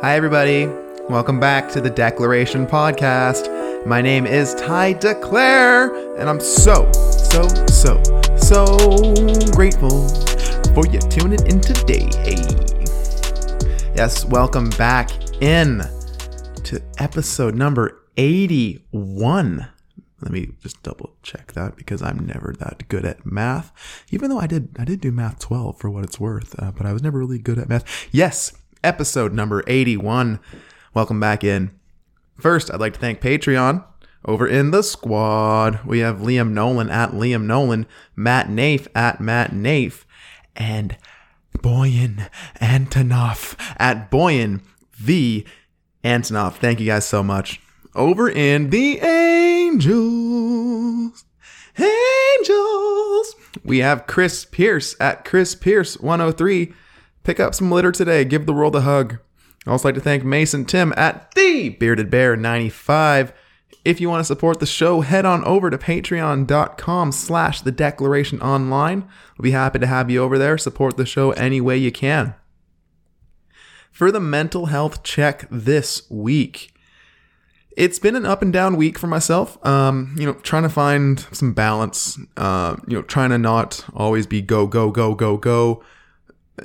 Hi, everybody. Welcome back to the Declaration Podcast. My name is Ty DeClaire, and I'm so, so, so, so grateful for you tuning in today. Yes, welcome back in to episode number 81. Let me just double check that because I'm never that good at math. Even though I did, I did do math 12 for what it's worth, uh, but I was never really good at math. Yes, episode number 81. Welcome back in. First, I'd like to thank Patreon. Over in the squad, we have Liam Nolan at Liam Nolan, Matt Nafe at Matt Nafe, and Boyan Antonov at Boyan V. Antonov. Thank you guys so much. Over in the Angels. Angels. We have Chris Pierce at Chris Pierce 103. Pick up some litter today. Give the world a hug. I also like to thank Mason Tim at the Bearded Bear 95. If you want to support the show, head on over to patreon.com slash the declaration online. We'll be happy to have you over there. Support the show any way you can. For the mental health check this week, it's been an up and down week for myself. Um, you know, trying to find some balance. Uh, you know, trying to not always be go go go go go.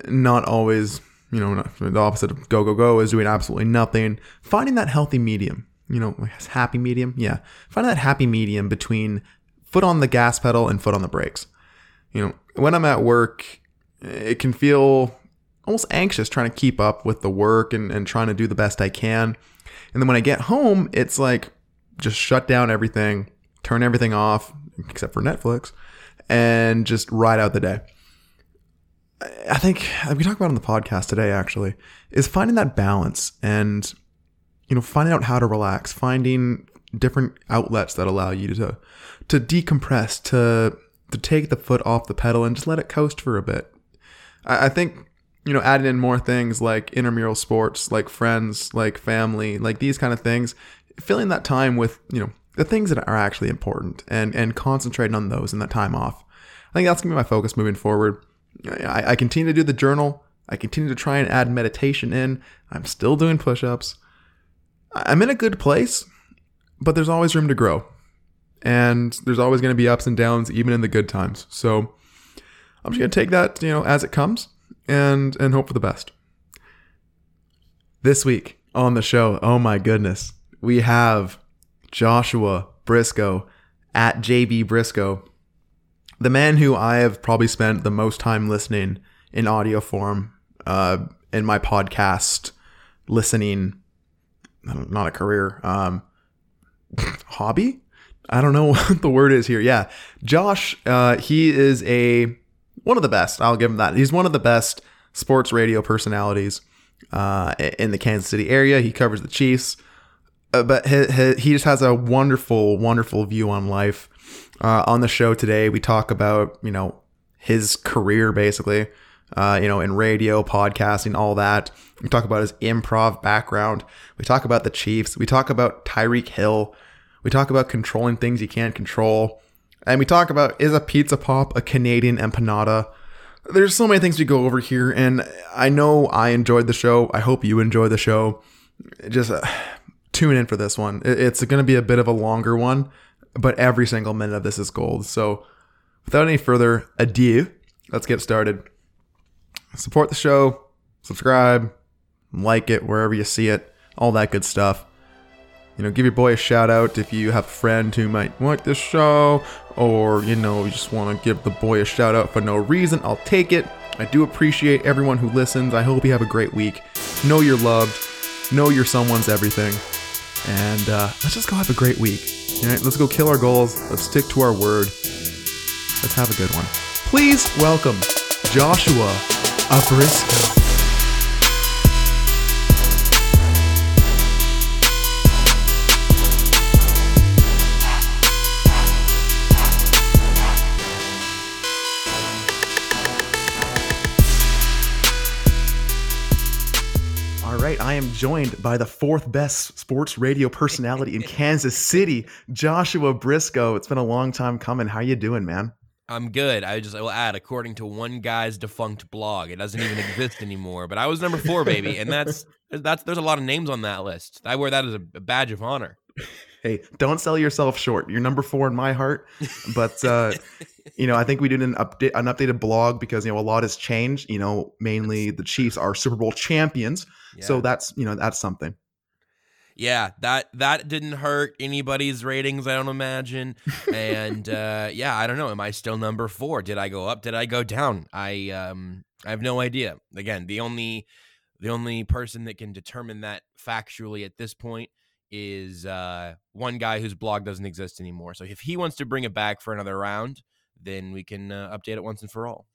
Not always, you know, the opposite of go go go is doing absolutely nothing. Finding that healthy medium. You know, happy medium. Yeah, finding that happy medium between foot on the gas pedal and foot on the brakes. You know, when I'm at work, it can feel almost anxious trying to keep up with the work and, and trying to do the best I can. And then when I get home, it's like just shut down everything, turn everything off except for Netflix, and just ride out the day. I think we talked about on the podcast today actually is finding that balance and you know finding out how to relax, finding different outlets that allow you to to decompress, to to take the foot off the pedal and just let it coast for a bit. I, I think you know, adding in more things like intramural sports, like friends, like family, like these kind of things, filling that time with, you know, the things that are actually important and, and concentrating on those in that time off. I think that's going to be my focus moving forward. I, I continue to do the journal. I continue to try and add meditation in. I'm still doing push ups. I'm in a good place, but there's always room to grow. And there's always going to be ups and downs, even in the good times. So I'm just going to take that, you know, as it comes and and hope for the best. This week on the show, oh my goodness, we have Joshua Brisco at JB Brisco, the man who I have probably spent the most time listening in audio form uh, in my podcast listening. Not a career, um, hobby. I don't know what the word is here. Yeah, Josh, uh, he is a one of the best. I'll give him that. He's one of the best sports radio personalities uh, in the Kansas City area. He covers the Chiefs, uh, but he, he, he, just has a wonderful, wonderful view on life. Uh, on the show today, we talk about you know his career basically. Uh, you know, in radio, podcasting, all that. We talk about his improv background. We talk about the Chiefs. We talk about Tyreek Hill. We talk about controlling things you can't control. And we talk about is a pizza pop a Canadian empanada? There's so many things we go over here, and I know I enjoyed the show. I hope you enjoy the show. Just uh, tune in for this one. It's going to be a bit of a longer one, but every single minute of this is gold. So, without any further ado, let's get started. Support the show, subscribe, like it wherever you see it, all that good stuff. You know, give your boy a shout out if you have a friend who might want this show, or you know, you just want to give the boy a shout out for no reason. I'll take it. I do appreciate everyone who listens. I hope you have a great week. Know you're loved. Know you're someone's everything. And uh, let's just go have a great week. All right, let's go kill our goals. Let's stick to our word. Let's have a good one. Please welcome Joshua Abrisco. Right, I am joined by the fourth best sports radio personality in Kansas City, Joshua Brisco. It's been a long time coming. How you doing, man? I'm good. I just I will add, according to one guy's defunct blog, it doesn't even exist anymore. But I was number four, baby, and that's that's there's a lot of names on that list. I wear that as a badge of honor. Hey, don't sell yourself short. You're number four in my heart, but uh, you know I think we did an update, an updated blog because you know a lot has changed. You know, mainly the Chiefs are Super Bowl champions, Yeah. so that's you know that's something. Yeah, that that didn't hurt anybody's ratings, I don't imagine. And uh, yeah, I don't know. Am I still number four? Did I go up? Did I go down? I um I have no idea. Again, the only the only person that can determine that factually at this point is uh, one guy whose blog doesn't exist anymore. So if he wants to bring it back for another round, then we can uh, update it once and for all.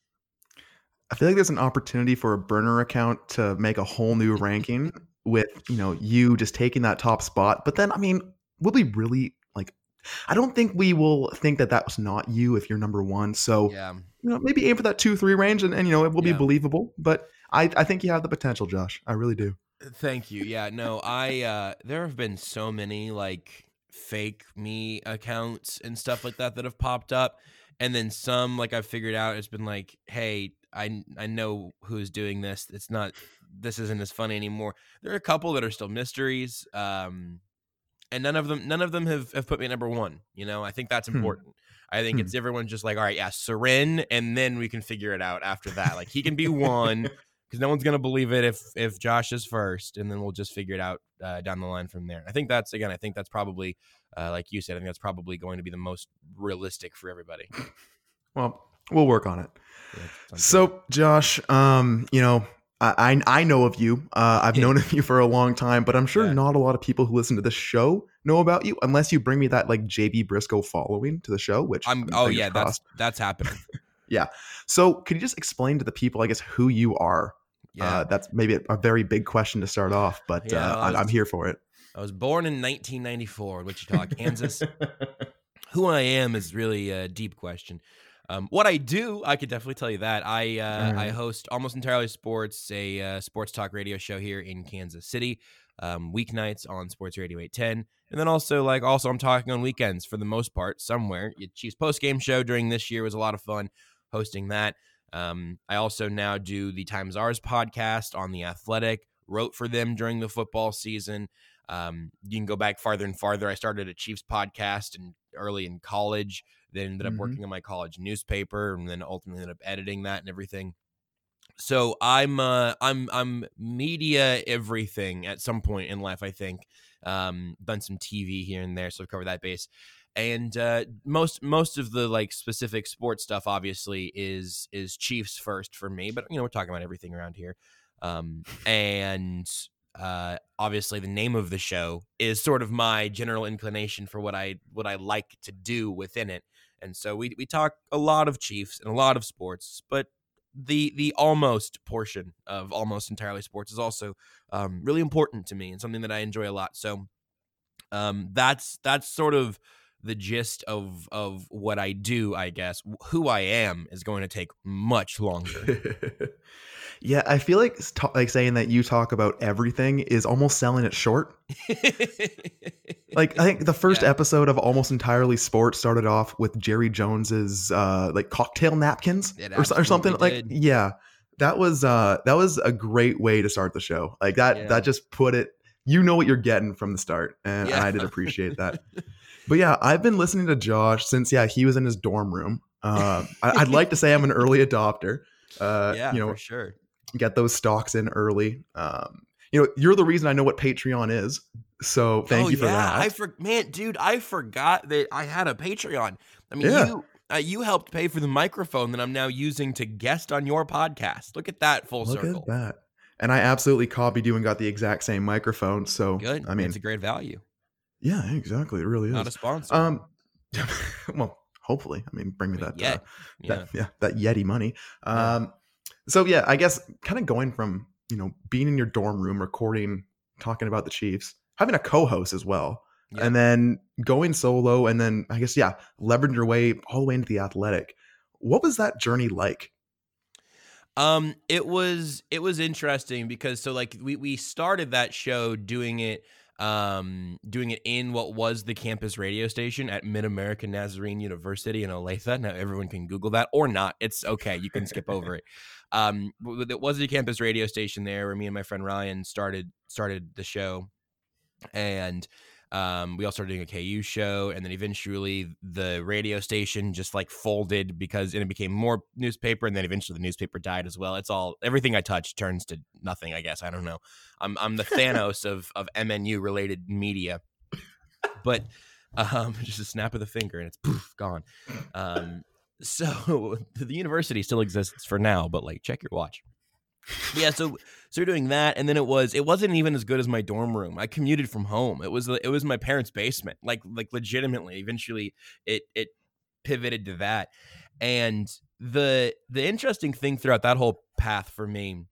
I feel like there's an opportunity for a burner account to make a whole new ranking with you know you just taking that top spot. But then I mean, will we really like? I don't think we will think that that was not you if you're number one. So Yeah. you know maybe aim for that two three range and, and you know it will Yeah. be believable. But I I think you have the potential, Josh. I really do. Thank you. Yeah, no, I uh there have been so many like fake me accounts and stuff like that that have popped up and then some like I've figured out it's been like, "Hey, I I know who's doing this. It's not this isn't as funny anymore." There are a couple that are still mysteries. Um and none of them none of them have, have put me at number 1, you know? I think that's Hmm. important. I think Hmm. it's everyone just like, "All right, yeah, Seren and then we can figure it out after that." Like he can be one because no one's gonna believe it if if Josh is first, and then we'll just figure it out uh, down the line from there. I think that's again, I think that's probably uh, like you said, I think that's probably going to be the most realistic for everybody. Well, we'll work on it. Yeah. So, Josh, um, you know, I I know of you. Uh, I've known of you for a long time, but I'm sure Yeah. not a lot of people who listen to this show know about you, unless you bring me that like JB Brisco following to the show. Which I'm oh yeah, that's crossed. that's happening. Yeah. So. Could you just explain to the people, I guess, who you are? Yeah, Uh, that's maybe a, a very big question to start off, but Yeah, uh, I I'm here for it. I was born in 1994 in Wichita, Kansas. Who I am is really a deep question. Um, what I do, I could definitely tell you that. I uh, I host almost entirely sports, a uh, sports talk radio show here in Kansas City, um, weeknights on Sports Radio 810, and then also like also I'm talking on weekends for the most part somewhere. Your Chiefs post game show during this year was a lot of fun hosting that. Um, I also now do the Time's Ours podcast on the Athletic. Wrote for them during the football season. Um, you can go back farther and farther. I started a Chiefs podcast and early in college, then ended up Mhm. working on my college newspaper, and then ultimately ended up editing that and everything. So I'm uh, I'm I'm media everything at some point in life. I think um, done some TV here and there, so I've covered that base. And uh, most most of the like specific sports stuff, obviously, is is Chiefs first for me. But you know, we're talking about everything around here. Um, and uh, obviously the name of the show is sort of my general inclination for what I what I like to do within it. And so we we talk a lot of Chiefs and a lot of sports, but the the almost portion of almost entirely sports is also um, really important to me and something that I enjoy a lot. So um, that's that's sort of the gist of of what I do. I guess who I am is going to take much longer. yeah, I feel like like saying that you talk about everything is almost selling it short. Like I think the first Yeah. episode of Almost Entirely Sports started off with Jerry Jones's uh like cocktail napkins or, or something absolutely like yeah. That was uh that was a great way to start the show. Like that Yeah. that just put it you know what you're getting from the start and, and I did appreciate that. But yeah, I've been listening to Josh since yeah, he was in his dorm room. Uh, I, I'd like to say I'm an early adopter. Uh, yeah, you know, for sure. Get those stocks in early. Um, you know, you're the reason I know what Patreon is. So thank oh, you for yeah. that. I for man, dude, I forgot that I had a Patreon. I mean, Yeah. you uh, you helped pay for the microphone that I'm now using to guest on your podcast. Look at that full Look circle. at that. And I absolutely copied you and got the exact same microphone. So Good. I mean, it's a great value. yeah, exactly. It really is. Not a sponsor. Um, well, hopefully, I mean, bring me that, yet, uh, yeah. that yeah, that Yeti money. Um, so yeah, I guess kind of going from you know being in your dorm room recording, talking about the Chiefs, having a co-host as well, Yeah. and then going solo, and then I guess yeah, leverage your way all the way into the athletic. What was that journey like? Um, it was it was interesting because so like we we started that show doing it um, doing it in what was the campus radio station at Mid American Nazarene University in Olathe. Now everyone can Google that or not. It's okay. You can skip over it. Um, it was the campus radio station there where me and my friend Ryan started started the show, and um, we all started doing a KU show, and then eventually the radio station just like folded because and it became more newspaper, and then eventually the newspaper died as well. It's all everything I touch turns to nothing. I guess I don't know. I'm I'm the Thanos of of MNU related media, but um, just a snap of the finger and it's poof gone. Um, so the university still exists for now, but like check your watch yeah, so so we're doing that, and then it was it wasn't even as good as my dorm room. I commuted from home. It was it was my parents' basement, like like legitimately. Eventually, it it pivoted to that, and the the interesting thing throughout that whole path for me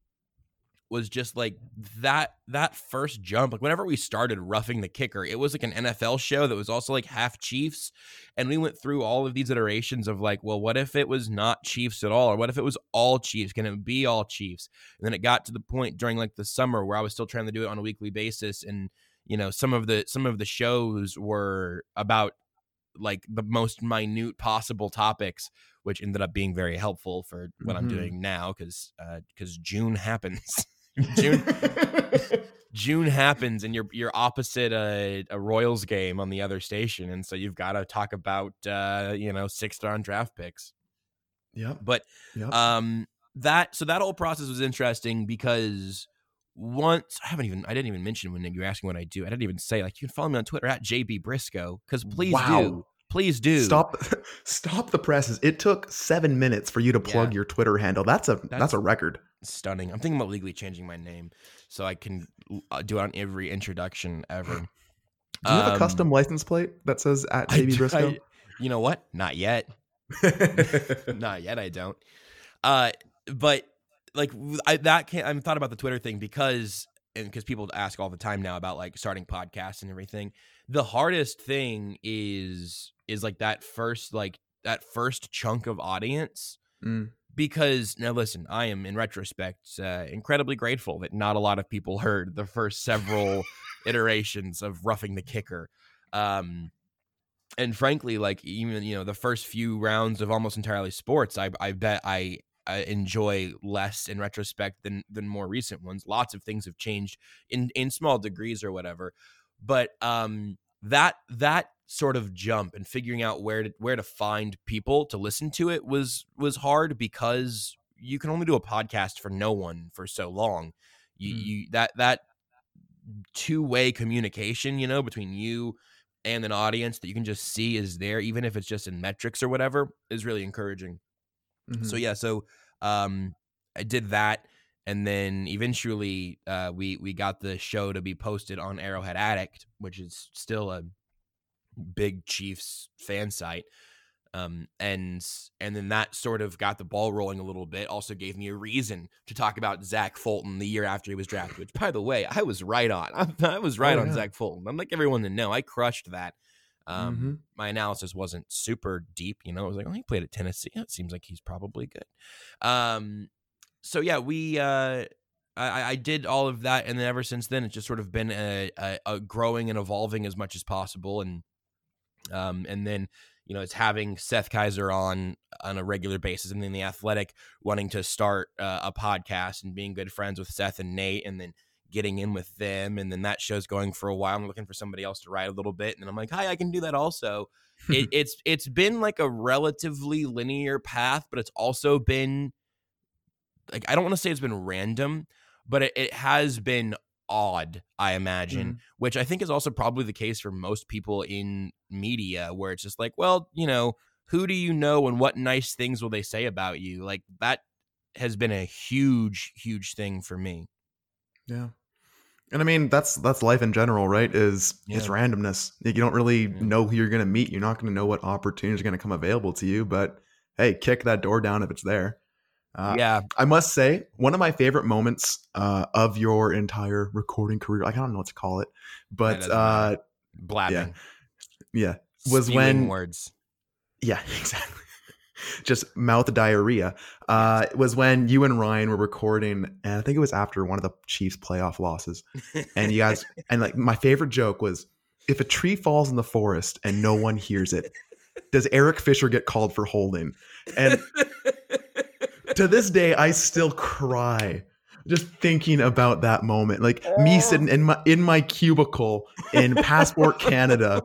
was just like that that first jump like whenever we started roughing the kicker it was like an NFL show that was also like half Chiefs and we went through all of these iterations of like well what if it was not Chiefs at all or what if it was all Chiefs? Can it be all Chiefs? And then it got to the point during like the summer where I was still trying to do it on a weekly basis and you know some of the some of the shows were about like the most minute possible topics which ended up being very helpful for what mm-hmm. I'm doing now because because uh, June happens June June happens and you're you're opposite a, a, Royals game on the other station, and so you've got to talk about uh, you know sixth round draft picks. Yeah, but yep. um that so that whole process was interesting because once I haven't even I didn't even mention when you were asking what I do. I didn't even say like you can follow me on Twitter at JB Brisco because please wow. do. Please do stop. Stop the presses. It took seven minutes for you to plug yeah. your Twitter handle. That's a that's, that's a record stunning. I'm thinking about legally changing my name so I can uh, do it on every introduction ever. Do you have a custom um, license plate that says at JB Brisco? I, you know what? Not yet. Not yet. I don't. Uh, but like I, that can't. I'm thought about the Twitter thing because and because people ask all the time now about like starting podcasts and everything. The hardest thing is is like that first like that first chunk of audience. Mm because now listen i am in retrospect uh, incredibly grateful that not a lot of people heard the first several iterations of roughing the kicker um, and frankly like even you know the first few rounds of almost entirely sports i, I bet I, I enjoy less in retrospect than than more recent ones lots of things have changed in in small degrees or whatever but um that that sort of jump and figuring out where to where to find people to listen to it was was hard because you can only do a podcast for no one for so long. You mm. you that that two-way communication, you know, between you and an audience that you can just see is there even if it's just in metrics or whatever is really encouraging. Mm-hmm. So yeah, so um I did that and then eventually uh, we we got the show to be posted on Arrowhead Addict, which is still a big Chiefs fan site. Um, and and then that sort of got the ball rolling a little bit. Also gave me a reason to talk about Zach Fulton the year after he was drafted. Which, by the way, I was right on. I, I was right oh, on yeah. Zach Fulton. I'm like everyone to know. I crushed that. Um, mm-hmm. My analysis wasn't super deep. You know, I was like, oh, he played at Tennessee. It seems like he's probably good. Um, so yeah, we. Uh, I, I did all of that, and then ever since then, it's just sort of been a, a, a growing and evolving as much as possible, and um, and then you know it's having Seth Keysor on on a regular basis, and then the Athletic wanting to start uh, a podcast and being good friends with Seth and Nate, and then getting in with them, and then that show's going for a while. I'm looking for somebody else to write a little bit, and then I'm like, hi, I can do that also. it, it's it's been like a relatively linear path, but it's also been like I don't want to say it's been random, but it, it has been odd, I imagine, mm. which I think is also probably the case for most people in media, where it's just like, well, you know, who do you know and what nice things will they say about you? Like that has been a huge, huge thing for me. Yeah. And I mean that's that's life in general, right? Is yeah. it's randomness. You don't really yeah. know who you're gonna meet. You're not gonna know what opportunities are gonna come available to you. But hey, kick that door down if it's there. Uh, yeah, I must say one of my favorite moments uh, of your entire recording career. Like I don't know what to call it, but uh, blabbing. Yeah, yeah was when words. Yeah, exactly. just mouth diarrhea. Uh, it was when you and Ryan were recording, and I think it was after one of the Chiefs' playoff losses. And you guys, and like my favorite joke was, if a tree falls in the forest and no one hears it, does Eric Fisher get called for holding? And to this day, I still cry just thinking about that moment. Like me sitting in my in my cubicle in Passport Canada,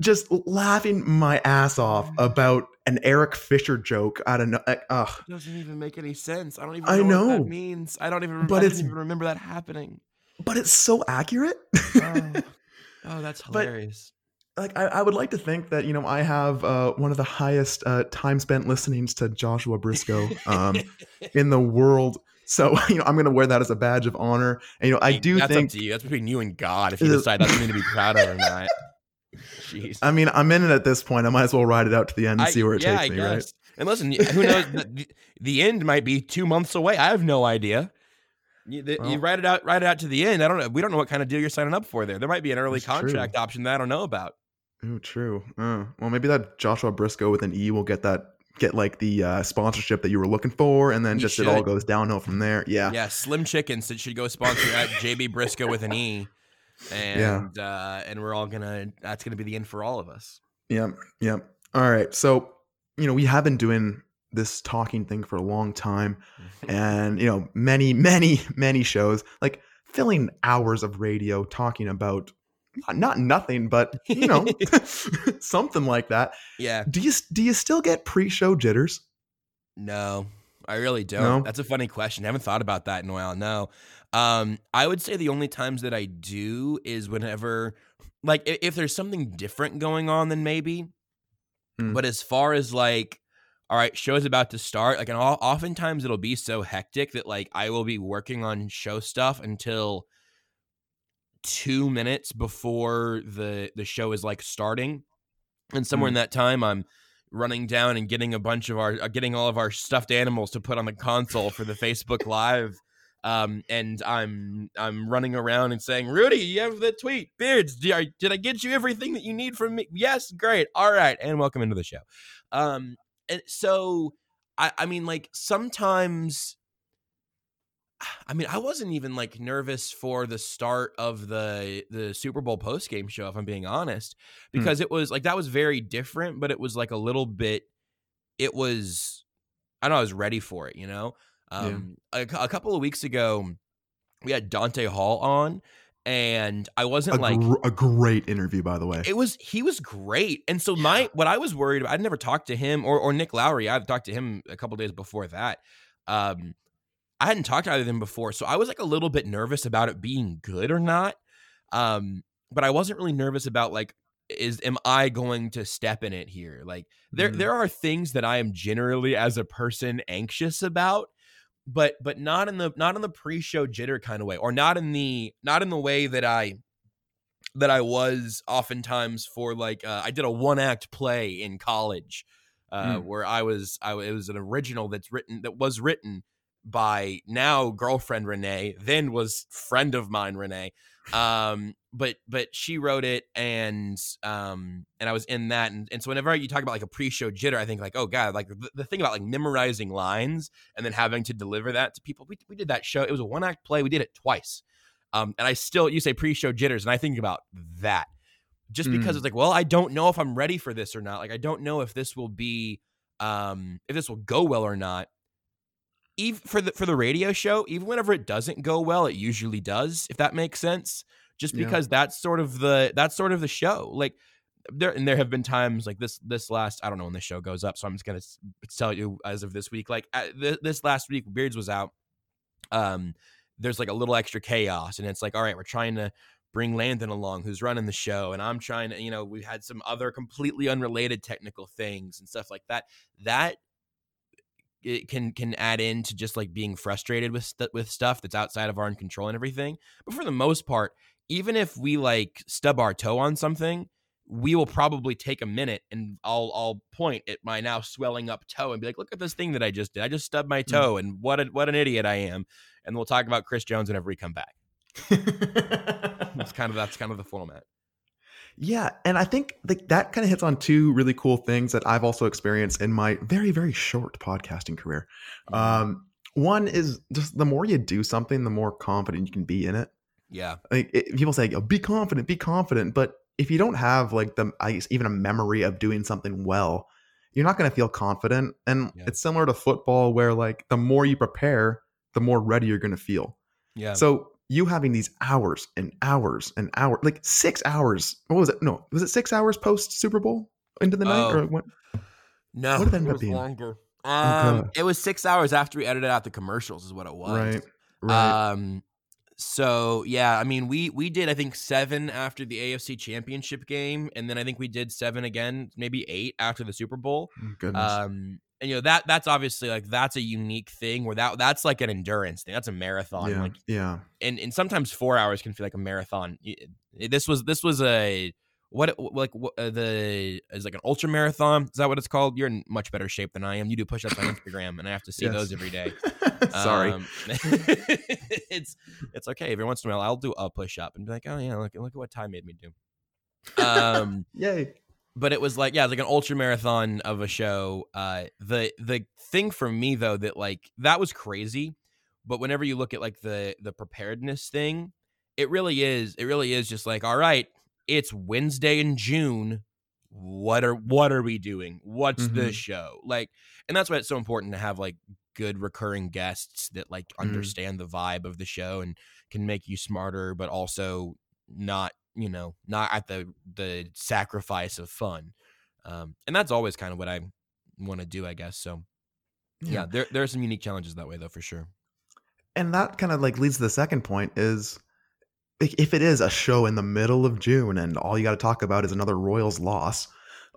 just laughing my ass off mm. about an Eric Fisher joke. I don't know. It doesn't even make any sense. I don't even I know, what know. that means. I don't even But I it's- even remember that happening. But it's so accurate. Oh, oh that's But- hilarious. Like I, I would like to think that you know I have uh, one of the highest uh, time spent listenings to Joshua Brisco um, in the world. So you know I'm going to wear that as a badge of honor. And you know I do that's think up to you. That's between you and God if you decide that's something to be proud of or not. Jeez. I mean I'm in it at this point. I might as well ride it out to the end and I- see where it yeah, takes I me. Right? And listen, who knows? the, the- end might be two months away. I have no idea. You, the, you write it out, write it out to the end. I don't know. We don't know what kind of deal you're signing up for there. There might be an early That's true. contract option that I don't know about. Oh, true. Uh, well, maybe that Joshua Briscoe with an E will get that get like the uh, sponsorship that you were looking for, and then He just it all should. goes downhill from there. Yeah. Yeah, Slim Chickens that should go sponsor at JB Briscoe with an E, and uh, and we're all gonna. That's gonna be the end for all of us. Yep. Yep. All right. So, you know, we have been doing this talking thing for a long time and, you know, many, many, many shows, like filling hours of radio talking about not, not nothing, but, you know, something like that. yeah, Do you do you still get pre-show jitters? no, I really don't. No? That's a funny question. I haven't thought about that in a while. No, um, I would say the only times that I do is whenever, like, i- if there's something different going on, then maybe. Mm. But as far as like, all right, show's about to start. Like, and oftentimes it'll be so hectic that like I will be working on show stuff until two minutes before the the show is like starting, and somewhere in that time I'm running down and getting a bunch of our uh, getting all of our stuffed animals to put on the console for the Facebook Live. Um, and I'm I'm running around and saying, Rudy, you have the tweet. Beards, did I, did I get you everything that you need from me? Yes, great. All right, and welcome into the show. Um, and so I I mean, like sometimes. I mean, I wasn't even like nervous for the start of the the Super Bowl post game show, if I'm being honest, Hmm. because it was like that was very different, but it was like a little bit. It was, I don't know, I was ready for it, you know. Yeah. Um, a, a couple of weeks ago, we had Dante Hall on, and I wasn't A, like gr- a great interview, by the way. it was he was great. And so my what I was worried about, I'd never talked to him or or Nick Lowery. I've talked to him a couple days before that. Um I hadn't talked to either of them before. So I was like a little bit nervous about it being good or not. Um, but I wasn't really nervous about like is am I going to step in it here? Like there Mhm. there are things that I am generally as a person anxious about but but not in the not in the pre-show jitter kind of way or not in the not in the way that I that I was oftentimes for like uh, I did a one act play in college uh, Mm. where I was I it was an original that's written that was written by now girlfriend Renee then was friend of mine Renee. Um but but she wrote it and um and I was in that and, and so whenever you talk about like a pre-show jitter I think like oh god like the, the thing about like memorizing lines and then having to deliver that to people we, we did that show it was a one act play we did it twice. Um and I still you say pre-show jitters and I think about that. Just because Mm. it's like well I don't know if I'm ready for this or not like I don't know if this will be um if this will go well or not even for the for the radio show even whenever it doesn't go well it usually does if that makes sense just Yeah. because that's sort of the that's sort of the show like there and there have been times like this this last i don't know when the show goes up so i'm just gonna tell you as of this week like th- this last week beards was out um there's like a little extra chaos and it's like all right we're trying to bring landon along who's running the show and i'm trying to you know we had some other completely unrelated technical things and stuff like that that it can can add into just like being frustrated with st- with stuff that's outside of our own control and everything. But for the most part, even if we like stub our toe on something, we will probably take a minute and I'll I'll point at my now swelling up toe and be like, "Look at this thing that I just did. I just stubbed my mm. toe, and what a, what an idiot I am." And we'll talk about Chris Jones whenever we come back. That's kind of that's kind of the format. Yeah, and I think like that kind of hits on two really cool things that I've also experienced in my very very short podcasting career. Mhm. Um, one is just the more you do something, the more confident you can be in it. yeah. Like it, people say, oh, "Be confident, be confident," but if you don't have like the I guess even a memory of doing something well, you're not going to feel confident. And Yeah. it's similar to football, where like the more you prepare, the more ready you're going to feel. Yeah. So you having these hours and hours and hours, like six hours. What was it? No, was it six hours post Super Bowl into the night Oh. or what? no, what did it end up was being? longer. Um, it was six hours after we edited out the commercials, is what it was. Right, right. Um, so yeah, I mean, we we did I think seven after the AFC Championship game, and then I think we did seven again, maybe eight after the Super Bowl. Oh, Goodness. Um, and you know that that's obviously like that's a unique thing where that that's like an endurance thing. That's a marathon. yeah, Like, yeah. and and sometimes four hours can feel like a marathon. This was this was a what like what, uh, the is like an ultra marathon. Is that what it's called? You're in much better shape than I am. You do push ups on Instagram, and I have to see Yes. those every day. Sorry. Um, it's it's okay. Every once in a while, I'll do a push up and be like, oh yeah, look look at what Ty made me do. Um, Yay. But it was like yeah, it was like an ultra marathon of a show. Uh, the the thing for me though that like that was crazy, but whenever you look at like the the preparedness thing, it really is it really is just like all right, it's Wednesday in June. What are what are we doing? What's the Mhm. show like? And that's why it's so important to have like good recurring guests that like Mhm. understand the vibe of the show and can make you smarter, but also not you know not at the the sacrifice of fun. Um, and that's always kind of what I want to do, I guess. So yeah, there there are some unique challenges that way though, for sure. and that kind of like leads to the second point is if it is a show in the middle of June and all you got to talk about is another Royals loss,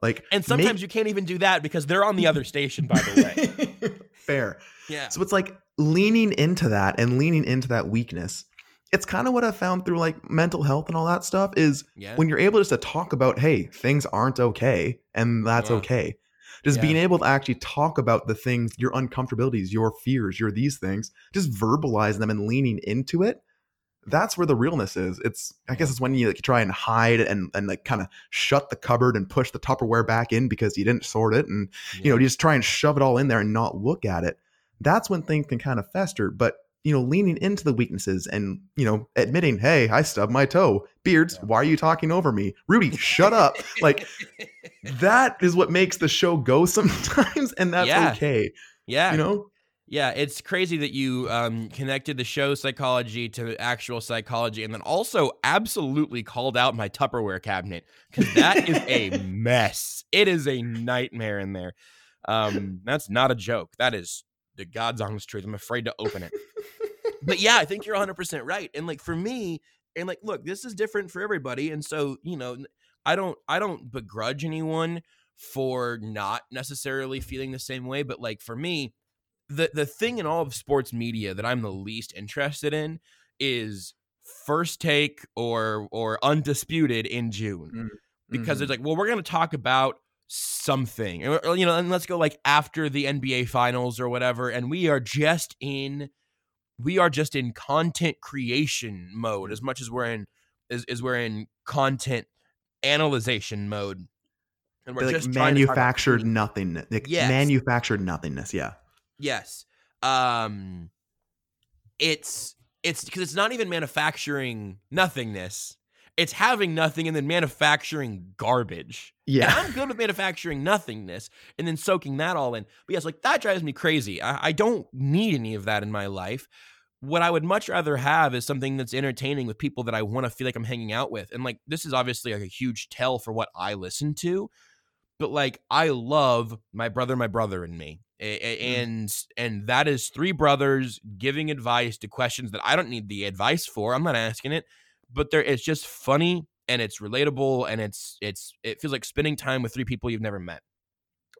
like And sometimes you can't even do that because they're on the other station, by the way, fair. Yeah. So it's like leaning into that and leaning into that weakness. It's kind of what I've found through like mental health and all that stuff is Yeah. when you're able just to talk about, hey, things aren't okay, and that's Yeah. okay. Just Yeah. being able to actually talk about the things, your uncomfortabilities, your fears, your these things, just verbalize them and leaning into it. That's where the realness is. It's I guess it's when you like try and hide and and like kind of shut the cupboard and push the Tupperware back in because you didn't sort it and you know, you just try and shove it all in there and not look at it. That's when things can kind of fester. But you know, leaning into the weaknesses and you know, admitting, "Hey, I stubbed my toe." Beards, Yeah. why are you talking over me? Rudy, shut up. Like that is what makes the show go sometimes, and that's Yeah. okay. yeah. You know, Yeah, it's crazy that you um, connected the show psychology to actual psychology, and then also absolutely called out my Tupperware cabinet because that is a mess. It is a nightmare in there. Um, that's not a joke. That is the God's honest truth. I'm afraid to open it. But yeah, I think you're 100 percent right. And like for me, and like, look, this is different for everybody, and so you know, I don't, I don't begrudge anyone for not necessarily feeling the same way, but like for me the the thing in all of sports media that I'm the least interested in is first take or or undisputed in June because Mhm. it's like well we're going to talk about something you know and let's go like after the NBA finals or whatever and we are just in we are just in content creation mode as much as we're in as, as we're in content analyzation mode and we're like just trying to talk manufactured nothingness. Like Yes. manufactured nothingness. Yeah. Yes. Um it's it's because it's not even manufacturing nothingness. It's having nothing and then manufacturing garbage. And Yeah. I'm good with manufacturing nothingness and then soaking that all in. But yes, like that drives me crazy. I, I don't need any of that in my life. What I would much rather have is something that's entertaining with people that I want to feel like I'm hanging out with. And like this is obviously like a huge tell for what I listen to. But like I love my brother, my brother, and me. Mm. And and that is three brothers giving advice to questions that I don't need the advice for. I'm not asking it, but there it's just funny and it's relatable and it's it's it feels like spending time with three people you've never met.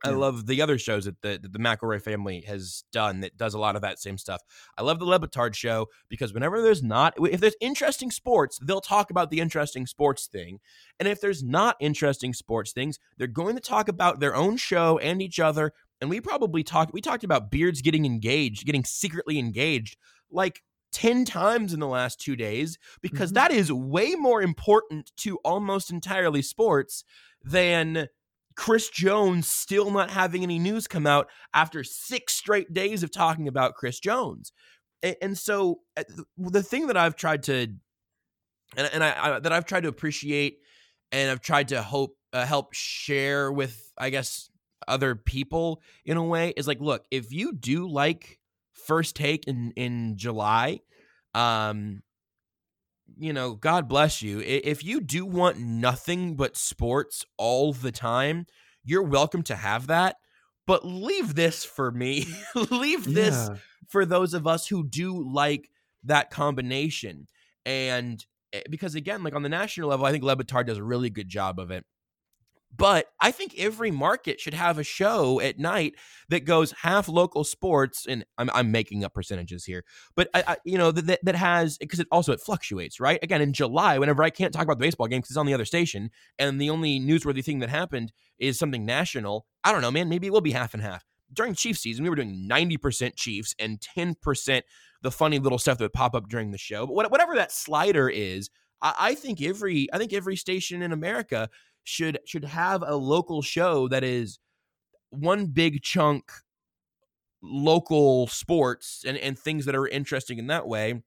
I love the other shows that the that the McElroy family has done that does a lot of that same stuff. I love the Le Batard show because whenever there's not if there's interesting sports, they'll talk about the interesting sports thing. And if there's not interesting sports things, they're going to talk about their own show and each other. And we probably talked we talked about Beards getting engaged, getting secretly engaged like 10 times in the last two days because Mhm. that is way more important to almost entirely sports than Chris Jones still not having any news come out after six straight days of talking about Chris Jones. And, and so uh, the thing that I've tried to, and, and I, I that I've tried to appreciate and I've tried to hope uh, help share with, I guess, other people in a way is like, look, if you do like first take in in July, um, you know, God bless you. If you do want nothing but sports all the time, you're welcome to have that. But leave this for me. leave this Yeah. for those of us who do like that combination. And eh, because again, like on the national level, I think Le Batard does a really good job of it. But I think every market should have a show at night that goes half local sports, and I'm, I'm making up percentages here, but I, I you know that that, has because it also it fluctuates, right? Again, in July, whenever I can't talk about the baseball game because it's on the other station, and the only newsworthy thing that happened is something national. I don't know, man. Maybe it will be half and half. During Chiefs season, we were doing 90% Chiefs and 10% the funny little stuff that would pop up during the show. But whatever that slider is, I think every I think every station in America should should have a local show that is one big chunk local sports and, and things that are interesting in that way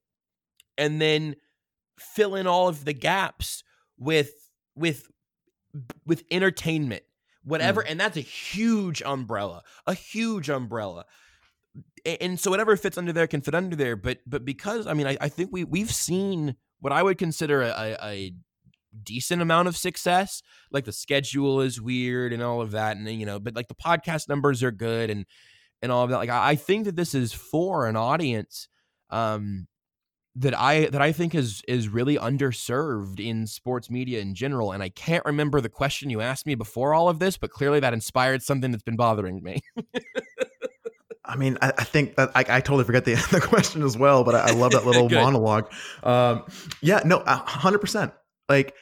and then fill in all of the gaps with with with entertainment whatever mm. and that's a huge umbrella a huge umbrella. And so whatever fits under there can fit under there but but because i mean i, I think we we've seen what i would consider a, a, a decent amount of success like the schedule is weird and all of that and you know but like the podcast numbers are good and and all of that like i, I think that this is for an audience um that i that i think is is really underserved in sports media in general and i can't remember the question you asked me before all of this but clearly that inspired something that's been bothering me I mean, I, I think that I, I totally forget the, the question as well, but I, I love that little monologue. Um, yeah, no, a hundred percent. Like,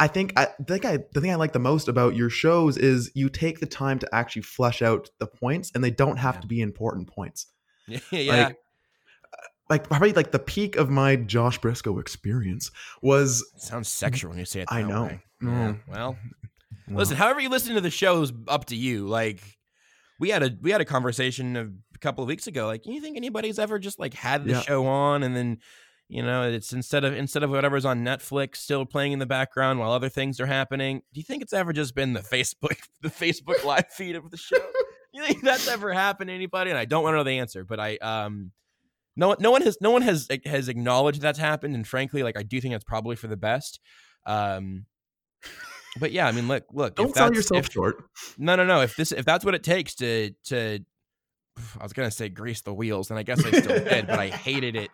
I think I think I the thing I like the most about your shows is you take the time to actually flesh out the points, and they don't have Yeah. to be important points. yeah Like, uh, like probably like the peak of my Josh Brisco experience was it sounds sexual when you say it I know. way. Mm. Yeah, well well, Listen, however you listen to the show is up to you. Like we had a we had a conversation a couple of weeks ago. Like, you think anybody's ever just like had the Yeah. show on and then you know it's instead of instead of whatever's on Netflix still playing in the background while other things are happening? Do you think it's ever just been the Facebook the Facebook live feed of the show? You think that's ever happened to anybody? And I don't want to know the answer, but I um no one no one has no one has has acknowledged that's happened, and frankly, like I do think that's probably for the best. Um, but yeah, I mean, look, look. don't sell yourself if- short. no, no, no. If this, if that's what it takes to, to, I was gonna say grease the wheels, and I guess I still did, but I hated it.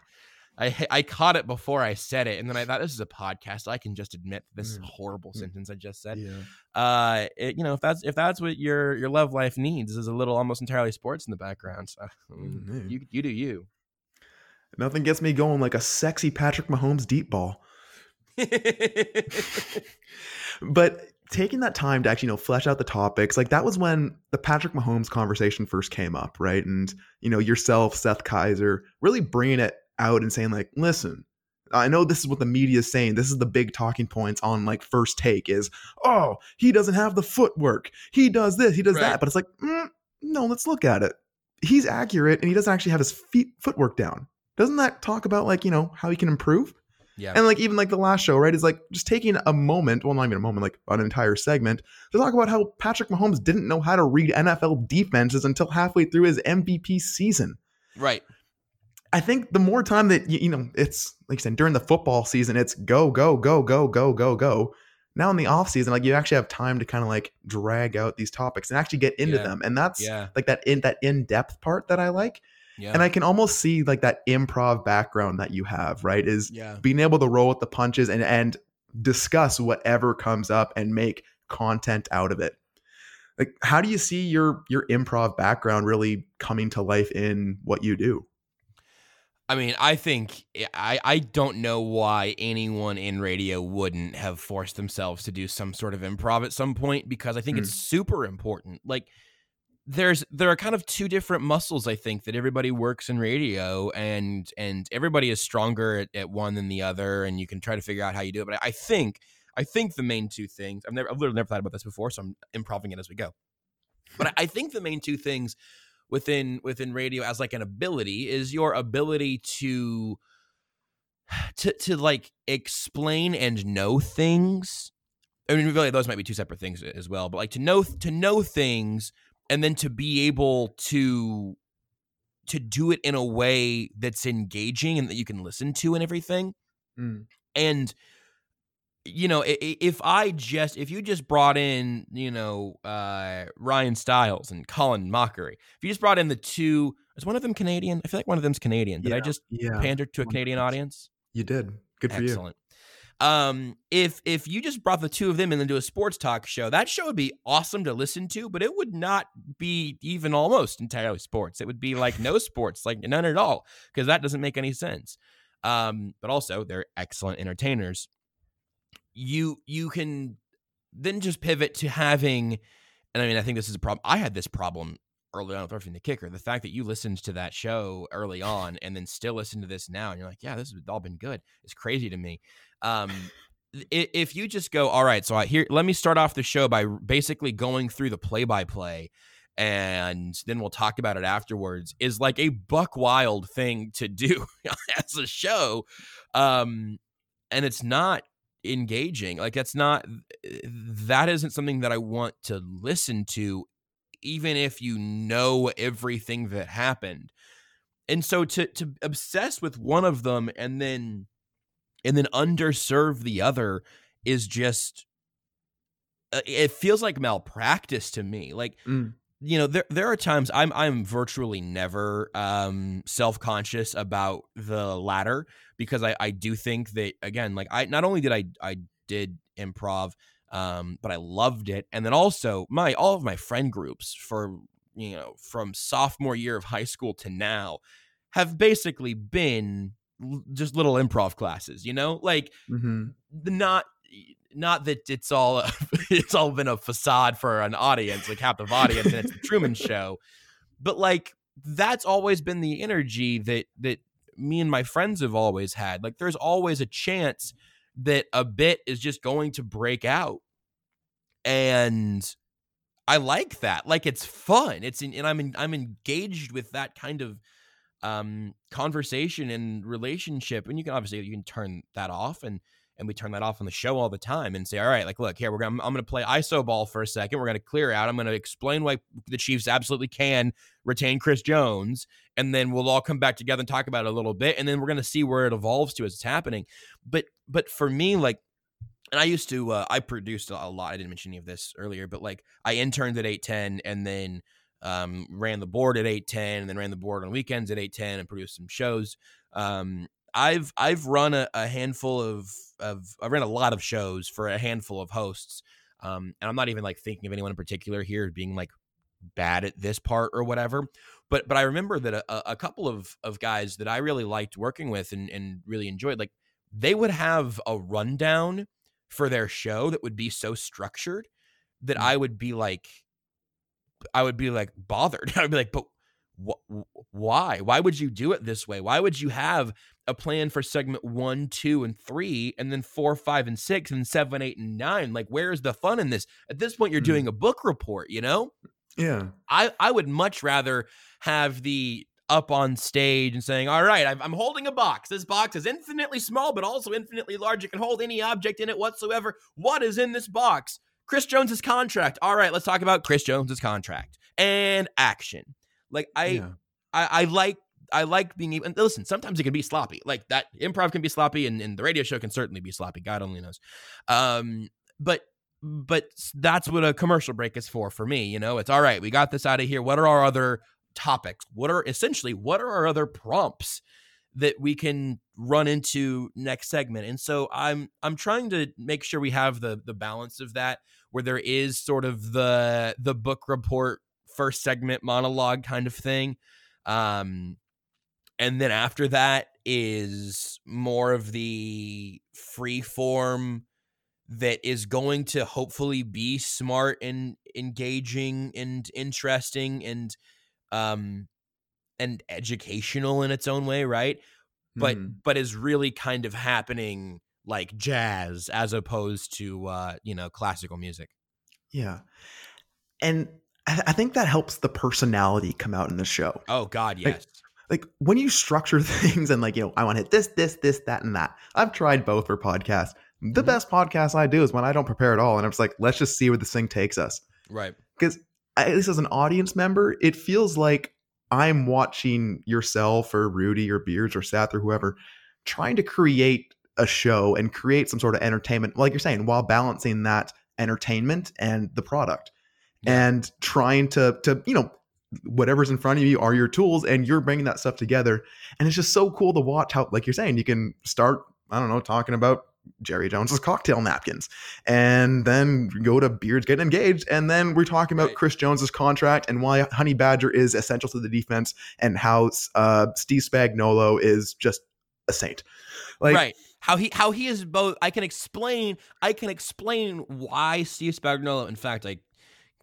I I caught it before I said it, and then I thought this is a podcast. I can just admit this Mm. horrible Mm. sentence I just said. Yeah. Uh, it, you know, if that's if that's what your your love life needs is a little almost entirely sports in the background. So, Mm. you you do you. Nothing gets me going like a sexy Patrick Mahomes deep ball. but taking that time to actually you know flesh out the topics like that was when the patrick mahomes conversation first came up right and you know yourself seth keysor really bringing it out and saying like listen i know this is what the media is saying. This is the big talking points on like first take is oh he doesn't have the footwork. He does this he does Right. that. But it's like mm, no let's look at it. He's accurate and he doesn't actually have his feet footwork down. Doesn't that talk about like you know how he can improve? Yeah, and like even like the last show, right, is like just taking a moment, well, not even a moment, like an entire segment to talk about how Patrick Mahomes didn't know how to read NFL defenses until halfway through his MVP season. right. I think the more time that you, you know, it's like I said during the football season, it's go, go, go, go, go, go, go. Now in the off season, like you actually have time to kind of like drag out these topics and actually get into Yeah. them, and that's Yeah, like that in that in depth part that I like, yeah, and I can almost see like that improv background that you have, right? Is yeah. being able to roll with the punches and and discuss whatever comes up and make content out of it like how do you see your your improv background really coming to life in what you do I mean, I think I I don't know why anyone in radio wouldn't have forced themselves to do some sort of improv at some point because I think Hmm. it's super important. Like there's there are kind of two different muscles I think that everybody works in radio and and everybody is stronger at, at one than the other and you can try to figure out how you do it but I, I think I think the main two things I've never I've literally never thought about this before so I'm improving it as we go but I, I think the main two things within within radio as like an ability is your ability to to to like explain and know things I mean, really, those might be two separate things as well. But like to know to know things and then to be able to to do it in a way that's engaging and that you can listen to and everything Mm. and you know if i just if you just brought in you know uh ryan stiles and colin mochrie if you just brought in the two is one of them canadian i feel like one of them's canadian did i just Yeah, pander to a canadian audience you did. Good for you. Excellent. Um, if if you just brought the two of them and then do a sports talk show, that show would be awesome to listen to, but it would not be even almost entirely sports. It would be like no sports, like none at all, because that doesn't make any sense. Um, but also they're excellent entertainers. You you can then just pivot to having, and I mean I think this is a problem. I had this problem early on with Roughing the Kicker. The fact that you listened to that show early on and then still listen to this now, and you're like, yeah, this has all been good. It's crazy to me. Um, if you just go, all right, so I here, let me start off the show by basically going through the play by play. And then we'll talk about it afterwards. Is like a buck wild thing to do as a show, um, and it's not engaging. Like that's not that isn't something that I want to listen to even if you know everything that happened. And so to to obsess with one of them and then and then underserve the other is just uh, it feels like malpractice to me. Like Mm. You know there there are times I'm I'm virtually never um self-conscious about the latter because I I do think that again like I not only did I I did improv um but I loved it. And then also my all of my friend groups for you know from sophomore year of high school to now have basically been l- just little improv classes you know? Like hmm the not not that it's all it's all been a facade for an audience, a captive audience, and it's the Truman Show, but like that's always been the energy that that me and my friends have always had. Like there's always a chance that a bit is just going to break out, and I like that. Like it's fun. It's in, and I'm in, I'm engaged with that kind of um conversation and relationship and you can obviously you can turn that off and and we turn that off on the show all the time and say all right like look here we're gonna i'm gonna play iso ball for a second we're gonna clear out i'm gonna explain why the chiefs absolutely can retain chris jones and then we'll all come back together and talk about it a little bit and then we're gonna see where it evolves to as it's happening but but for me like and I used to uh, I produced a lot. I didn't mention any of this earlier, but like I interned at 810 and then um, ran the board at 810 and then ran the board on weekends at 810 and produced some shows. Um, I've I've run a, a handful of of I've ran a lot of shows for a handful of hosts. Um, and I'm not even like thinking of anyone in particular here being like bad at this part or whatever. But but I remember that a, a couple of of guys that I really liked working with and, and really enjoyed, like they would have a rundown for their show that would be so structured that Mm. I would be like, I would be like bothered. I'd be like, but wh- why? Why would you do it this way? Why would you have a plan for segment one, two, and three, and then four, five, and six, and seven, eight, and nine? Like, where's the fun in this? At this point, you're Mm. doing a book report, you know? Yeah. I, I would much rather have the up on stage and saying, All right, I'm holding a box. This box is infinitely small, but also infinitely large. It can hold any object in it whatsoever. What is in this box? Chris Jones's contract. All right, let's talk about Chris Jones's contract and action. Like I, yeah. I, I like I like being able and listen, sometimes it can be sloppy. Like that improv can be sloppy and, and the radio show can certainly be sloppy. God only knows. Um, but but that's what a commercial break is for for me. You know, it's all right, we got this out of here. What are our other topics? What are essentially what are our other prompts that we can run into next segment? And so I'm I'm trying to make sure we have the the balance of that where there is sort of the the book report first segment monologue kind of thing. Um and then after that is more of the free form that is going to hopefully be smart and engaging and interesting and um and educational in its own way, right? But Mhm. but is really kind of happening like jazz as opposed to uh, you know, classical music. yeah, and I, I think that helps the personality come out in the show. Oh god, yes. like when you structure things and like you know i want to hit this this this that and that i've tried both for podcasts the Mhm. best podcast i do is when i don't prepare at all and i'm just like let's just see where this thing takes us right. because at least as an audience member it feels like i'm watching yourself or rudy or beards or seth or whoever trying to create a show and create some sort of entertainment like you're saying while balancing that entertainment and the product Yeah. and trying to to you know whatever's in front of you are your tools and you're bringing that stuff together and it's just so cool to watch how like you're saying you can start i don't know talking about jerry jones's cocktail napkins and then go to beards getting engaged and then we're talking about Right. chris jones's contract and why honey badger is essential to the defense and how uh, steve spagnuolo is just a saint like right. How he how he is both I can explain I can explain why Steve Spagnuolo in fact I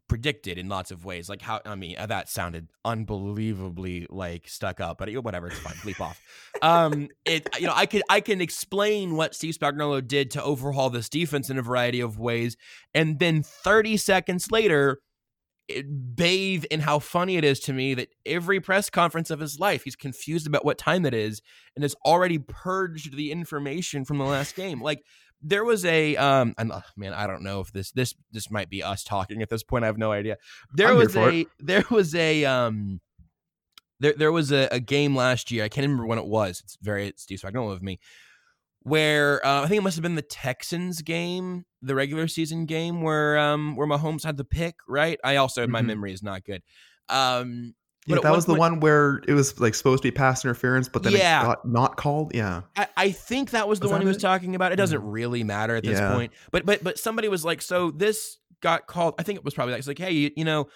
predicted in lots of ways like how I mean that sounded unbelievably like stuck up but whatever it's fine bleep off. Um it you know I could I can explain what Steve Spagnuolo did to overhaul this defense in a variety of ways and then 30 seconds later it, bathe in how funny it is to me that every press conference of his life he's confused about what time it is and has already purged the information from the last game. Like there was a um and, uh, man i don't know if this this this might be us talking at this point i have no idea there I'm was a there was a um there there was a, a game last year i can't remember when it was it's very steve Spagnuolo of me where uh, I think it must have been the Texans game, the regular season game where um where Mahomes had the pick, right? I also my Mhm. memory is not good. Um yeah, but that was the point- one where it was like supposed to be pass interference but then Yeah. it got not called yeah I, I think that was the Was one he was it? talking about. It doesn't Yeah. really matter at this Yeah. point. But but but somebody was like, so this got called. I think it was probably like, it's like, hey, you, you know,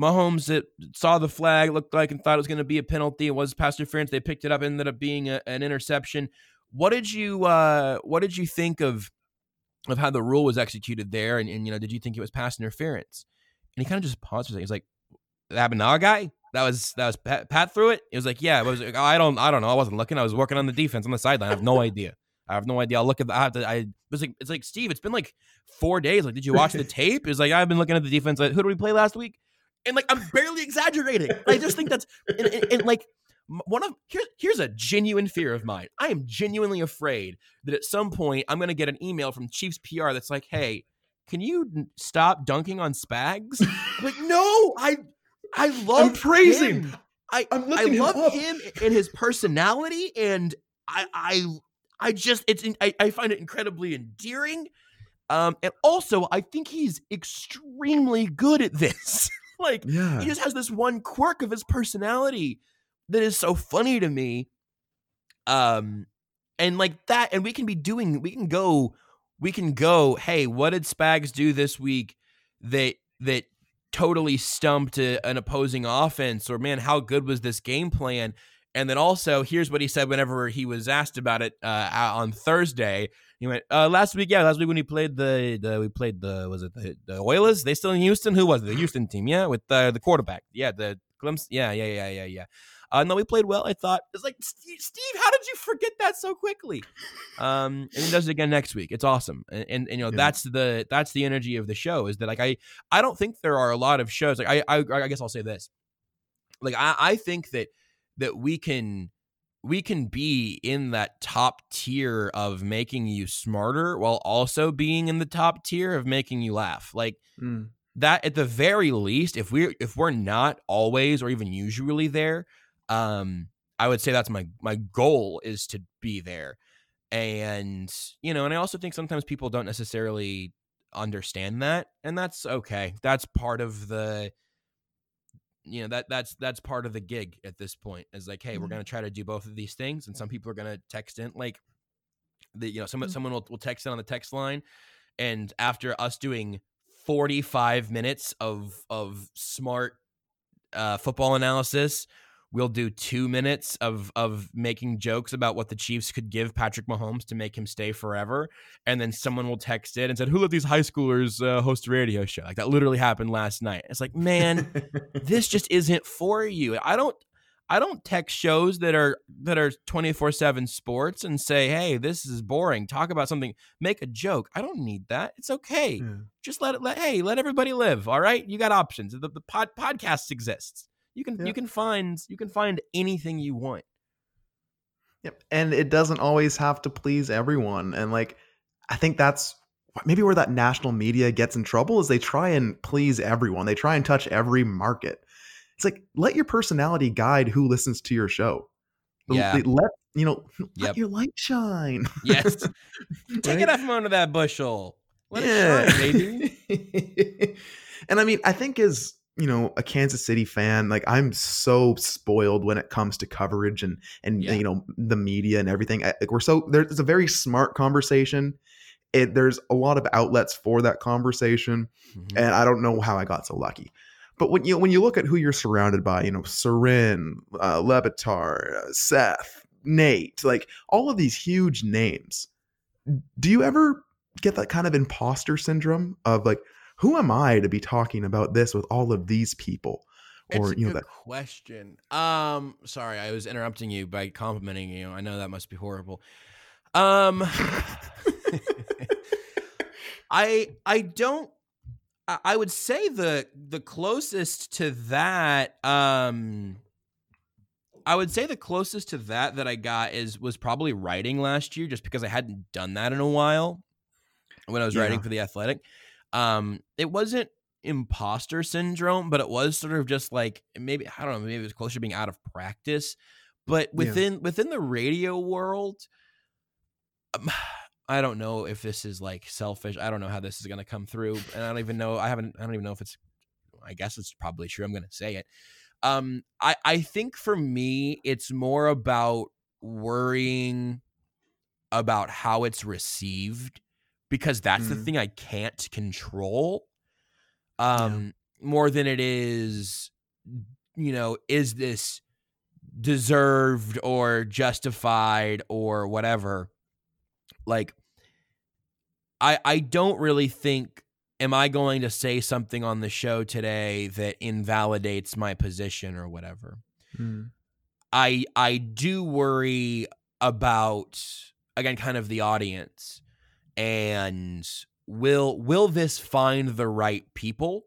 Mahomes it saw the flag, looked like, and thought it was going to be a penalty. It was pass interference. They picked it up, ended up being a, an interception. What did you uh What did you think of of how the rule was executed there? And, and you know, did you think it was pass interference? And he kind of just paused for a second. He's like, that to our guy. That was that was Pat, Pat threw it. It was like, yeah, it was. Like, I don't, I don't know. I wasn't looking. I was working on the defense on the sideline. I have no idea. I have no idea. I'll look at. The, I have to. I was like, it's like Steve. It's been like four days. Like, did you watch the tape? It's like I've been looking at the defense. Like, who did we play last week? And like, I'm barely exaggerating. I just think that's and, and, and like one of here's here's a genuine fear of mine. I am genuinely afraid that at some point I'm gonna get an email from Chiefs PR that's like, hey. Can you stop dunking on Spags? like, no, I, I love praising. him. I I'm I lifting him love him and his personality, and I I I just it's I, I find it incredibly endearing. Um, and also I think he's extremely good at this. like yeah he just has this one quirk of his personality that is so funny to me. Um, and like that, and we can be doing, we can go, we can go. Hey, what did Spags do this week that that totally stumped a, an opposing offense? Or man, how good was this game plan? And then also, here's what he said whenever he was asked about it uh, on Thursday. He went uh, last week, yeah, last week when he played the, the we played the was it the, the Oilers? They still in Houston? Who was it? The Houston team, yeah, with uh, the quarterback, yeah, the Clemson, yeah, yeah, yeah, yeah, yeah. Uh, no, we played well. I thought it's like Steve, Steve, how did you forget that so quickly? Um, and he does it again next week. It's awesome, and, and, and you know Yeah. that's the that's the energy of the show. Is that like I I don't think there are a lot of shows like I I, I guess I'll say this, like I I think that that we can we can be in that top tier of making you smarter while also being in the top tier of making you laugh. Like Mm. that at the very least, if we're if we're not always or even usually there, um, I would say that's my my goal is to be there. And you know, and I also think sometimes people don't necessarily understand that, and that's okay. That's part of the you know that that's that's part of the gig at this point is like hey we're Mhm. going to try to do both of these things and some people are going to text in like the you know someone Mhm. someone will, will text in on the text line and after us doing 45 minutes of of smart uh, football analysis we'll do two minutes of of making jokes about what the Chiefs could give Patrick Mahomes to make him stay forever, and then someone will text it and said, "Who let these high schoolers uh, host a radio show?" Like that literally happened last night. It's like, man, this just isn't for you. I don't. I don't text shows that are that are 24/7 sports and say, "Hey, this is boring. Talk about something, make a joke." I don't need that. It's okay. Yeah. Just let it let hey, let everybody live, all right? You got options. The, the pod, podcast exists. You can Yeah. you can find you can find anything you want. Yep. And it doesn't always have to please everyone. And like, I think that's maybe where that national media gets in trouble is they try and please everyone. They try and touch every market. It's like let your personality guide who listens to your show. Yeah. Let you know, let Yep. your light shine. Yes. Take Right? it out from under that bushel. Let yeah. it shine, baby. and I mean, I think as you know, a Kansas City fan, like I'm so spoiled when it comes to coverage and and Yeah. you know the media and everything. I, like we're so there's a very smart conversation. It, there's a lot of outlets for that conversation, Mhm. and I don't know how I got so lucky. But when you when you look at who you're surrounded by, you know, Soren, uh, Le Batard, uh, Seth, Nate, like all of these huge names. Do you ever get that kind of imposter syndrome of like, who am I to be talking about this with all of these people? Or it's you know good that question. Um, sorry, I was interrupting you by complimenting you. I know that must be horrible. Um, I I don't. I I would say the the closest to that. Um, I would say the closest to that that I got is was probably writing last year, just because I hadn't done that in a while when I was writing for the Athletic. Um, it wasn't imposter syndrome, but it was sort of just like maybe I don't know, maybe it was closer to being out of practice. But Yeah. within within the radio world, um, I don't know if this is like selfish. I don't know how this is going to come through, and I don't even know. I haven't. I don't even know if it's. I guess it's probably true. I'm going to say it. Um, I I think for me, it's more about worrying about how it's received because that's the Mhm. thing I can't control. Um, more than it is, you know, is this deserved or justified or whatever like i i don't really think am i going to say something on the show today that invalidates my position or whatever Mm. i i do worry about again kind of the audience and will will this find the right people?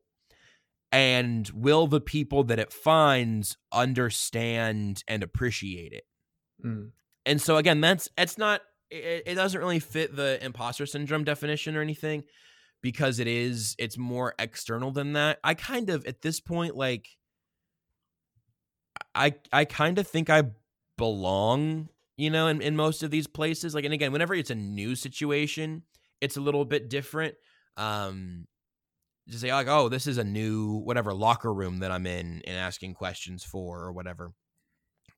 And will the people that it finds understand and appreciate it? Mm. and so again that's it's not it, it doesn't really fit the imposter syndrome definition or anything because it is it's more external than that. I kind of at this point like i i kind of think i belong you know in, in most of these places like and again whenever it's a new situation it's a little bit different um to say like oh this is a new whatever locker room that i'm in and asking questions for or whatever.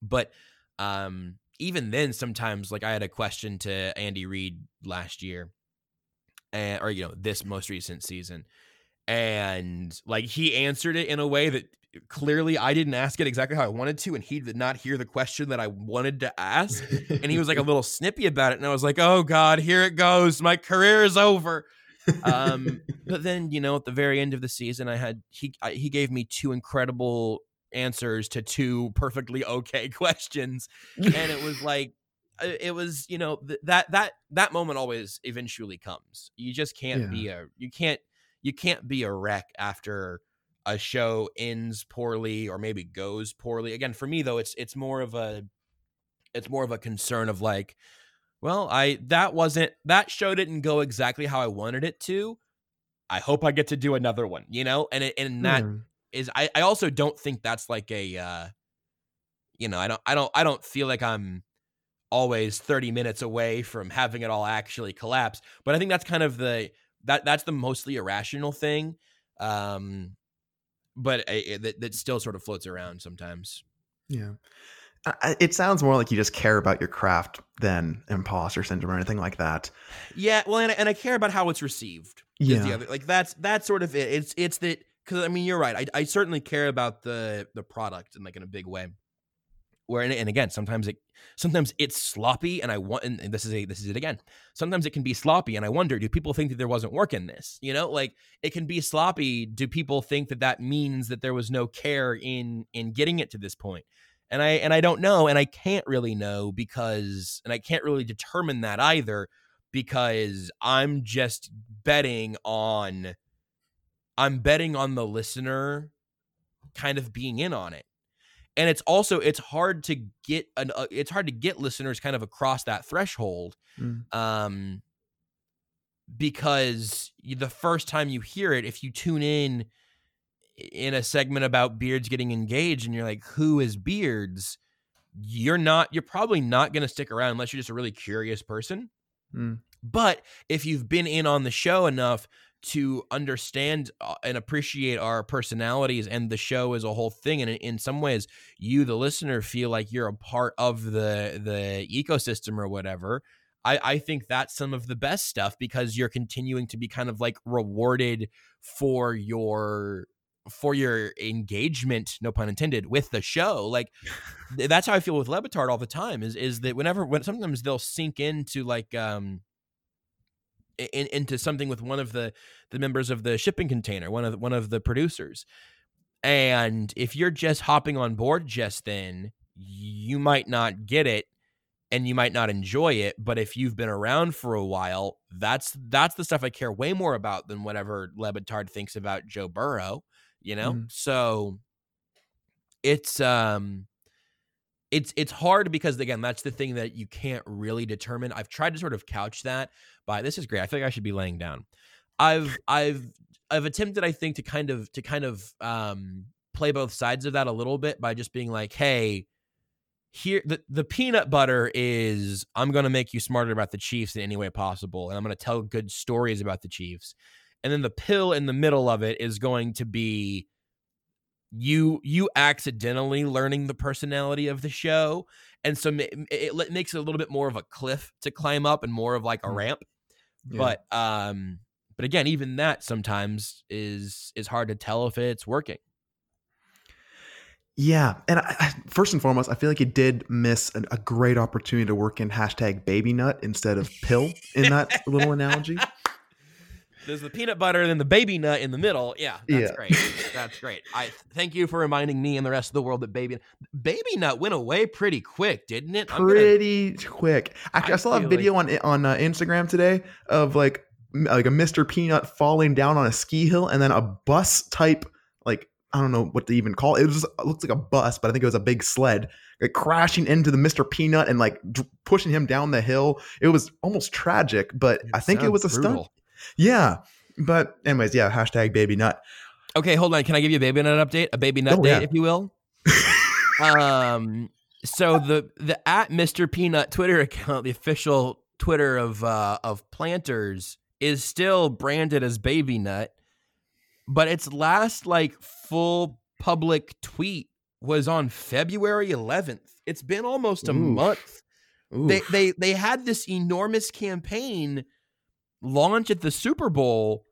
But um even then sometimes like i had a question to andy reid last year and or you know this most recent season and like he answered it in a way that clearly i didn't ask it exactly how i wanted to and he did not hear the question that i wanted to ask and he was like a little snippy about it and i was like oh god here it goes. My career is over. Um but then you know at the very end of the season i had he I, he gave me two incredible answers to two perfectly okay questions and it was like uh, it was you know th- that that that moment always eventually comes. You just can't Yeah. be a you can't you can't be a wreck after a show ends poorly or maybe goes poorly. Again for me though it's it's more of a it's more of a concern of like well i that wasn't that show didn't go exactly how i wanted it to. I hope i get to do another one you know? And it, and that Yeah. is I, I also don't think that's like a uh you know i don't i don't i don't feel like i'm always 30 minutes away from having it all actually collapse but i think that's kind of the that that's the mostly irrational thing um but I, that, that still sort of floats around sometimes Yeah. I- It sounds more like you just care about your craft than imposter syndrome or anything like that. yeah well and I, and I care about how it's received Yeah. other like that's that's sort of it it's it's that because i mean you're right I, I certainly care about the the product in like in a big way where and, again sometimes it sometimes it's sloppy and i want and this is a this is it again. Sometimes it can be sloppy and i wonder do people think that there wasn't work in this? You know like it can be sloppy. Do people think that that means that there was no care in in getting it to this point? And i and i don't know and i can't really know because and i can't really determine that either because i'm just betting on i'm betting on the listener kind of being in on it and it's also it's hard to get an uh, it's hard to get listeners kind of across that threshold Mm. um because you- the first time you hear it if you tune in in a segment about beards getting engaged and you're like who is beards you're not you're probably not going to stick around unless you're just a really curious person Mm. but if you've been in on the show enough to understand uh, and appreciate our personalities and the show as a whole thing, and in, in some ways, you, the listener, feel like you're a part of the the ecosystem or whatever. I, I think that's some of the best stuff because you're continuing to be kind of like rewarded for your for your engagement, no pun intended, with the show. Like that's how I feel with Le Batard all the time. Is is that whenever when sometimes they'll sink into like um in, into something with one of the the members of the shipping container, one of the, one of the producers, and if you're just hopping on board just then, you might not get it and you might not enjoy it but if you've been around for a while that's that's the stuff i care way more about than whatever le batard thinks about joe burrow you know Mhm. so it's um it's it's hard because again that's the thing that you can't really determine. I've tried to sort of couch that by this is great. I feel like i should be laying down. I've i've i've attempted i think to kind of to kind of um play both sides of that a little bit by just being like hey here the, the peanut butter is i'm going to make you smarter about the chiefs in any way possible and i'm going to tell good stories about the chiefs. And then the pill in the middle of it is going to be you you accidentally learning the personality of the show and so it, it makes it a little bit more of a cliff to climb up and more of like a Mm. ramp Yeah. but um but again even that sometimes is is hard to tell if it's working Yeah, and I, I, first and foremost, I feel like it did miss an, a great opportunity to work in hashtag baby nut instead of pill in that little analogy. There's the peanut butter and then the baby nut in the middle. Yeah, that's Yeah. great. That's great. I thank you for reminding me and the rest of the world that baby baby nut went away pretty quick, didn't it? I'm gonna- Pretty quick. Actually, I, I saw a video on on uh, Instagram today of like like a Mr. Peanut falling down on a ski hill, and then a bus type like I don't know what to even call it. It, was, it looks like a bus, but I think it was a big sled, like crashing into the Mr. Peanut and like d- pushing him down the hill. It was almost tragic, but I think it was a stunt. Yeah. But anyways, yeah, hashtag baby nut. Okay, hold on. Can I give you a baby nut update? A baby nut Oh, date, yeah. if you will. um. So the the at Mr. Peanut Twitter account, the official Twitter of uh of planters, is still branded as baby nut, but its last like full public tweet was on February 11th. It's been almost a Oof. month. They they they had this enormous campaign launch at the Super Bowl,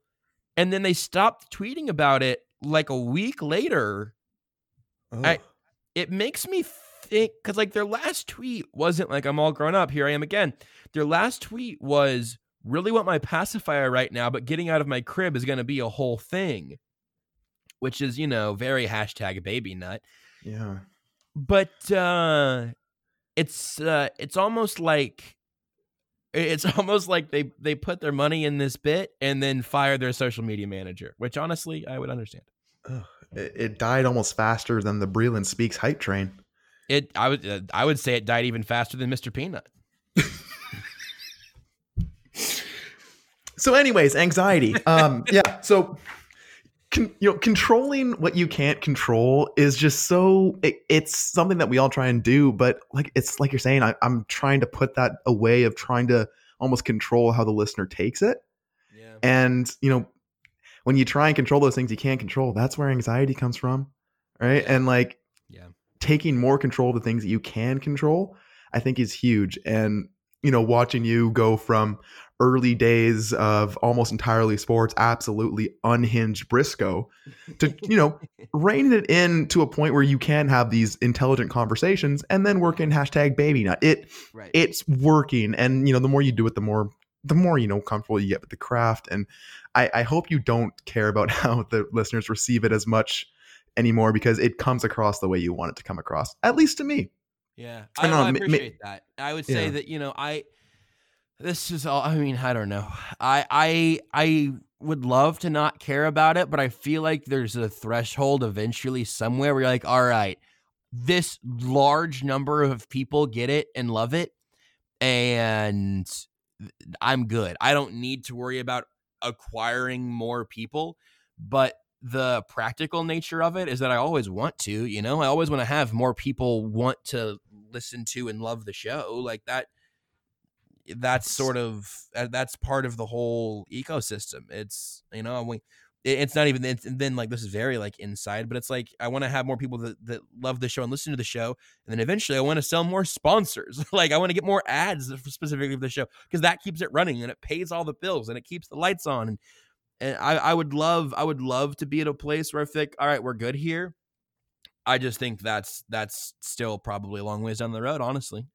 and then they stopped tweeting about it like a week later. I- Oh. It makes me think because like their last tweet wasn't like I'm all grown up. Here I am again. Their last tweet was really want my pacifier right now, but getting out of my crib is going to be a whole thing, which is you know very hashtag baby nut yeah. but uh it's uh it's almost like it's almost like they they put their money in this bit and then fire their social media manager which honestly i would understand Ugh. It, it died almost faster than the Breeland Speaks hype train. it i would uh, i would say it died even faster than mr peanut So, anyways, anxiety. Um, yeah. So, con- you know, controlling what you can't control is just so. It, it's something that we all try and do, but like it's like you're saying, I, I'm trying to put that away of trying to almost control how the listener takes it. yeah And you know, when you try and control those things you can't control, that's where anxiety comes from, right? Yeah. And like yeah taking more control of the things that you can control, I think is huge. And you know, watching you go from early days of almost entirely sports, absolutely unhinged Brisco, to you know rein it in to a point where you can have these intelligent conversations and then work in hashtag baby nut. It Right. it's working, and you know the more you do it, the more the more you know comfortable you get with the craft. And I, I hope you don't care about how the listeners receive it as much anymore because it comes across the way you want it to come across, at least to me. Yeah, I I, know, I appreciate that. I would say Yeah. that you know I. This is all. I mean, I don't know. I I I would love to not care about it, but I feel like there's a threshold eventually somewhere where you're like, all right, this large number of people get it and love it, and I'm good. I don't need to worry about acquiring more people, but the practical nature of it is that I always want to, you know, I always want to have more people want to listen to and love the show like that that's sort of uh, that's part of the whole ecosystem it's you know we it's not even it's, and then like this is very like inside but it's like i want to have more people that, that love the show and listen to the show and then eventually i want to sell more sponsors like i want to get more ads specifically for the show because that keeps it running and it pays all the bills and it keeps the lights on and and I, I would love I would love to be at a place where I think, all right, we're good here. I just think that's that's still probably a long ways down the road, honestly.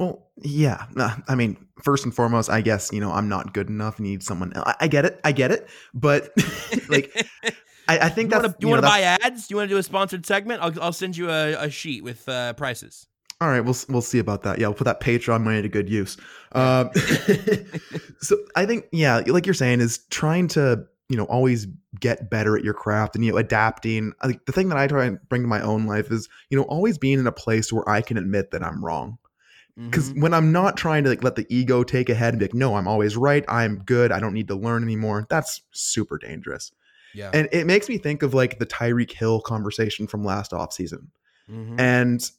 Well, yeah. I mean, first and foremost, I guess you know I'm not good enough. Need someone. else. I get it. I get it. But like, I, I think you that's want to you know, want to buy ads? Do you want to do a sponsored segment? I'll I'll send you a, a sheet with uh, prices. All right, we'll we'll see about that. Yeah, we'll put that Patreon money to good use. Um, so I think, yeah, like you're saying, is trying to you know always get better at your craft and you know adapting. Think the thing that I try and bring to my own life is you know always being in a place where I can admit that I'm wrong. Because Mhm. when I'm not trying to like let the ego take ahead and be like, no, I'm always right. I'm good. I don't need to learn anymore. That's super dangerous. yeah, And it makes me think of like the Tyreek Hill conversation from last offseason. Mhm. And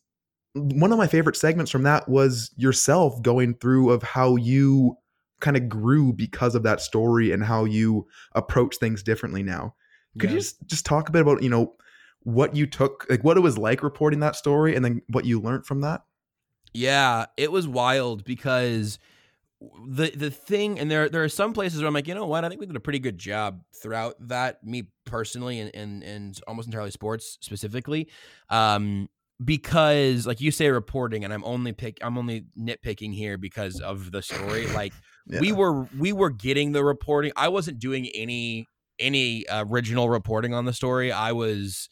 one of my favorite segments from that was yourself going through of how you kind of grew because of that story and how you approach things differently now. Could Yeah. you just just talk a bit about, you know, what you took, like what it was like reporting that story and then what you learned from that? Yeah, it was wild because the the thing and there there are some places where I'm like, you know what, I think we did a pretty good job throughout that, me personally and and, and almost entirely sports specifically. Um because like you say reporting and I'm only pick I'm only nitpicking here because of the story. Like we were we were getting the reporting. I wasn't doing any any original reporting on the story. I was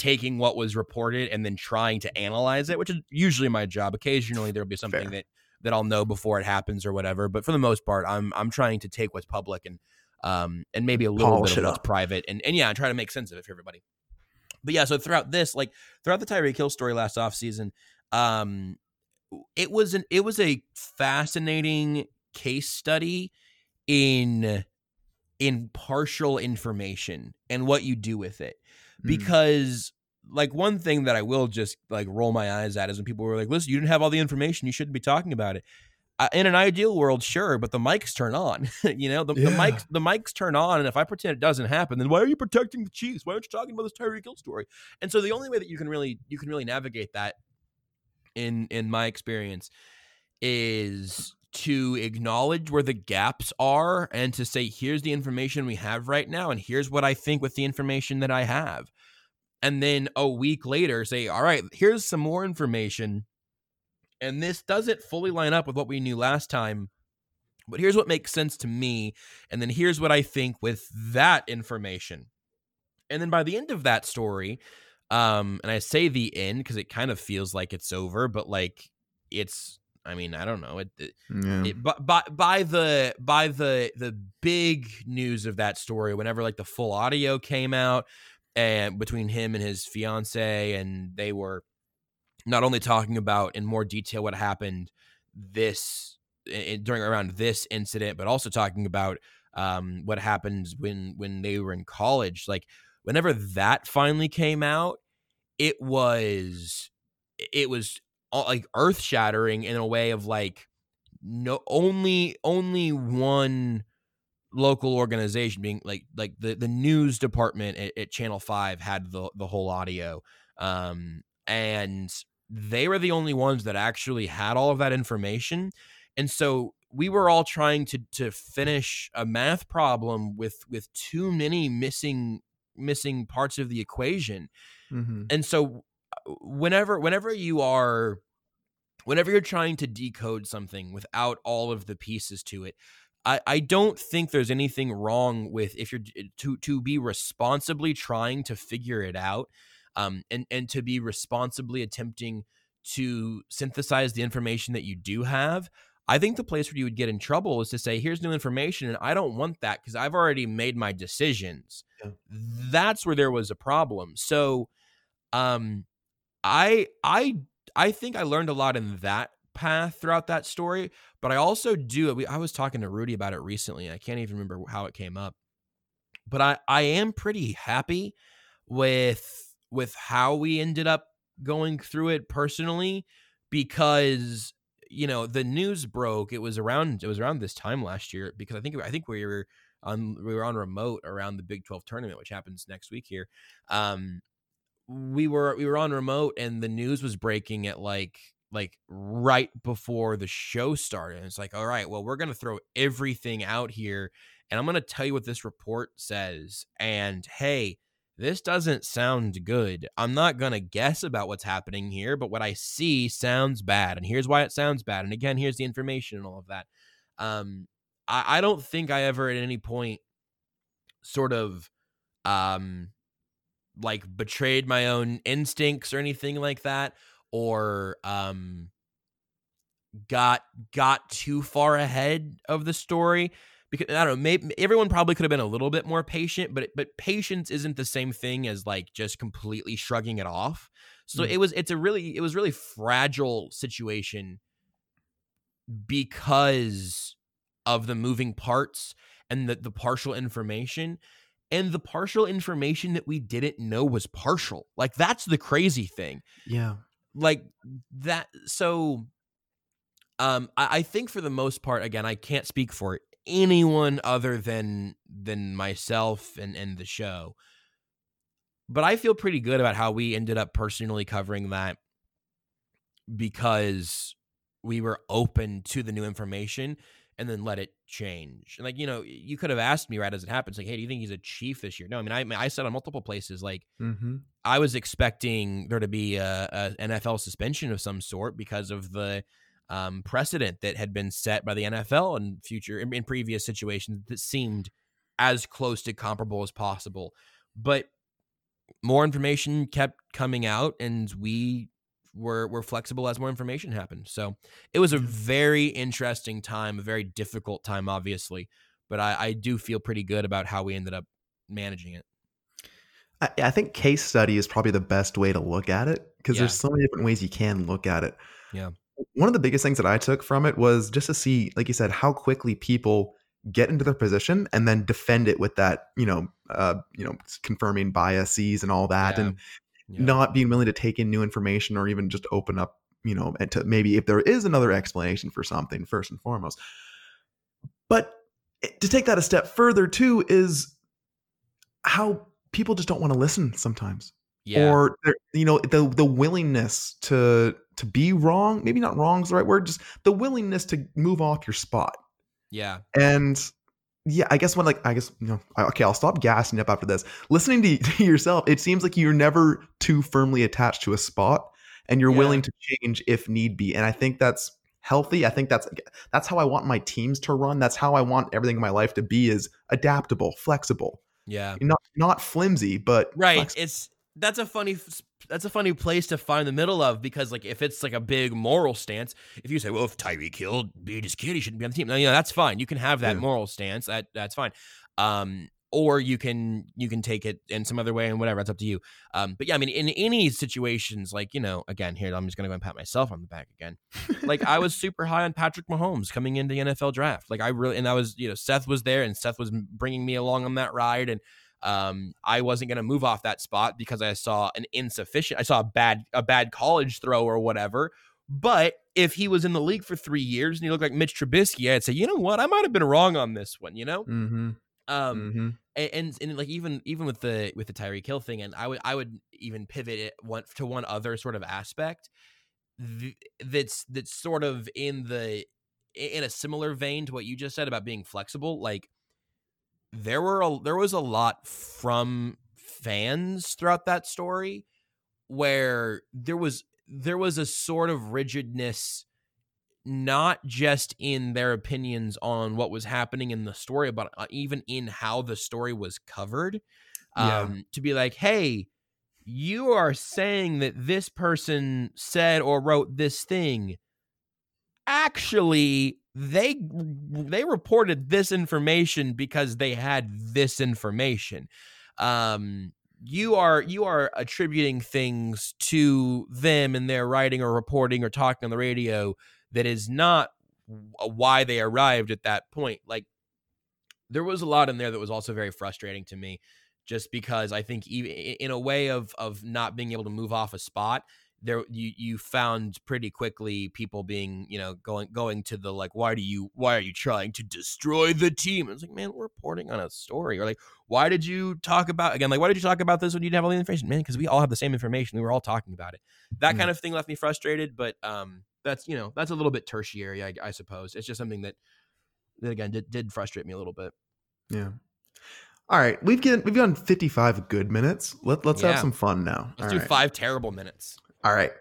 taking what was reported and then trying to analyze it, which is usually my job. Occasionally there'll be something Fair. that that I'll know before it happens or whatever, but for the most part I'm I'm trying to take what's public and um and maybe a little Polish bit of what's up. private and and yeah, and try to make sense of it for everybody. But yeah, so throughout this, like throughout the Tyreek Hill story last offseason, um it was an it was a fascinating case study in in partial information and what you do with it Mm. because like one thing that I will just like roll my eyes at is when people were like, "Listen, you didn't have all the information. You shouldn't be talking about it." Uh, in an ideal world, sure, but the mics turn on. you know, the, the mics the mics turn on, and if I pretend it doesn't happen, then why are you protecting the Chiefs? Why aren't you talking about this Tyreek Hill story? And so the only way that you can really you can really navigate that, in in my experience, is to acknowledge where the gaps are and to say here's the information we have right now and here's what I think with the information that I have. And then a week later say all right, here's some more information and this doesn't fully line up with what we knew last time. But here's what makes sense to me and then here's what I think with that information. And then by the end of that story, um and I say the end because it kind of feels like it's over, but like it's I mean, I don't know. It, it Yeah. it, by, by by the by the the big news of that story whenever like the full audio came out and between him and his fiance and they were not only talking about in more detail what happened this during around this incident but also talking about um what happened when when they were in college like whenever that finally came out it was it was like earth shattering in a way of like no only only one local organization being like like the the news department at, at channel 5 had the the whole audio um and they were the only ones that actually had all of that information and so we were all trying to to finish a math problem with with too many missing missing parts of the equation. Mm-hmm. And so whenever whenever you are whenever you're trying to decode something without all of the pieces to it, I, I don't think there's anything wrong with if you're to to be responsibly trying to figure it out um and and to be responsibly attempting to synthesize the information that you do have i think the place where you would get in trouble is to say here's new information and i don't want that because i've already made my decisions Yeah. that's where there was a problem so um i i i think i learned a lot in that path throughout that story but i also do i was talking to rudy about it recently i can't even remember how it came up but i i am pretty happy with with how we ended up going through it personally because you know the news broke it was around it was around this time last year because i think i think we were on we were on remote around the big 12 tournament which happens next week here um we were we were on remote and the news was breaking at like like right before the show started and it's like all right well we're to throw everything out here and i'm to tell you what this report says and hey this doesn't sound good. I'm not going to guess about what's happening here, but what I see sounds bad. And here's why it sounds bad. And again, here's the information and all of that. Um, I, I don't think I ever at any point sort of um like betrayed my own instincts or anything like that or um got got too far ahead of the story because I don't know, maybe everyone probably could have been a little bit more patient, but but patience isn't the same thing as like just completely shrugging it off. So Mm. it was it's a really it was really fragile situation because of the moving parts and the, the partial information and the partial information that we didn't know was partial. Like that's the crazy thing Yeah. like that so um I, I think for the most part again i can't speak for anyone other than than myself and and the show but i feel pretty good about how we ended up personally covering that because we were open to the new information and then let it change and like you know you could have asked me right as it happens like hey do you think he's a chief this year no i mean i, I said on multiple places like Mm-hmm. I was expecting there to be a, a NFL suspension of some sort because of the um, precedent that had been set by the NFL in future in, in previous situations that seemed as close to comparable as possible. But more information kept coming out, and we were were flexible as more information happened. So it was a very interesting time, a very difficult time, obviously. But I, I do feel pretty good about how we ended up managing it. I, I think case study is probably the best way to look at it because Yeah. there's so many different ways you can look at it. Yeah. One of the biggest things that I took from it was just to see, like you said, how quickly people get into their position and then defend it with that, you know, uh, you know, confirming biases and all that, Yeah. and Yeah. not being willing to take in new information or even just open up, you know, and to maybe if there is another explanation for something first and foremost. But to take that a step further too is how people just don't want to listen sometimes yeah. or you know the the willingness to to be wrong maybe not wrong is the right word just the willingness to move off your spot yeah. and yeah i guess when like i guess you know okay i'll stop gassing up after this listening to, to yourself it seems like you're never too firmly attached to a spot and you're Yeah. willing to change if need be and i think that's healthy i think that's that's how i want my teams to run that's how i want everything in my life to be is adaptable flexible Yeah. not not flimsy but Right. flexible. It's that's a funny that's a funny place to find the middle of because like if it's like a big moral stance, if you say, well, if Tyreek Hill beat his kid, he shouldn't be on the team. No, you know, that's fine. You can have that Yeah. moral stance. That that's fine. Um, or you can you can take it in some other way and whatever. It's up to you. Um, but yeah, I mean, in any situations, like you know, again, here I'm just gonna go and pat myself on the back again. like I was super high on Patrick Mahomes coming into the NFL draft. Like I really, and I was, you know, Seth was there, and Seth was bringing me along on that ride, and um, I wasn't going to move off that spot because I saw an insufficient, I saw a bad, a bad college throw or whatever. But if he was in the league for three years and he looked like Mitch Trubisky, I'd say, you know what, I might have been wrong on this one. You know, mm-hmm. um, mm-hmm. and, and and like even even with the with the Tyreek Hill thing, and I would I would even pivot it one to one other sort of aspect th- that's that's sort of in the in a similar vein to what you just said about being flexible, like there were a, there was a lot from fans throughout that story where there was there was a sort of rigidness not just in their opinions on what was happening in the story but uh, even in how the story was covered Yeah. um to be like hey you are saying that this person said or wrote this thing actually they they reported this information because they had this information. Um you are you are attributing things to them in their writing or reporting or talking on the radio that is not why they arrived at that point. Like there was a lot in there that was also very frustrating to me just because i think even in a way of of not being able to move off a spot there you you found pretty quickly people being you know going going to the like why do you why are you trying to destroy the team it's like man we're reporting on a story or like why did you talk about again like why did you talk about this when you didn't have all the information man because we all have the same information we were all talking about it that Mm. kind of thing left me frustrated but um that's you know that's a little bit tertiary i, I suppose it's just something that that again did, did frustrate me a little bit Yeah. All right, we've get, we've gone 55 good minutes. Let, let's have some fun now. let's All do right. five terrible minutes All right.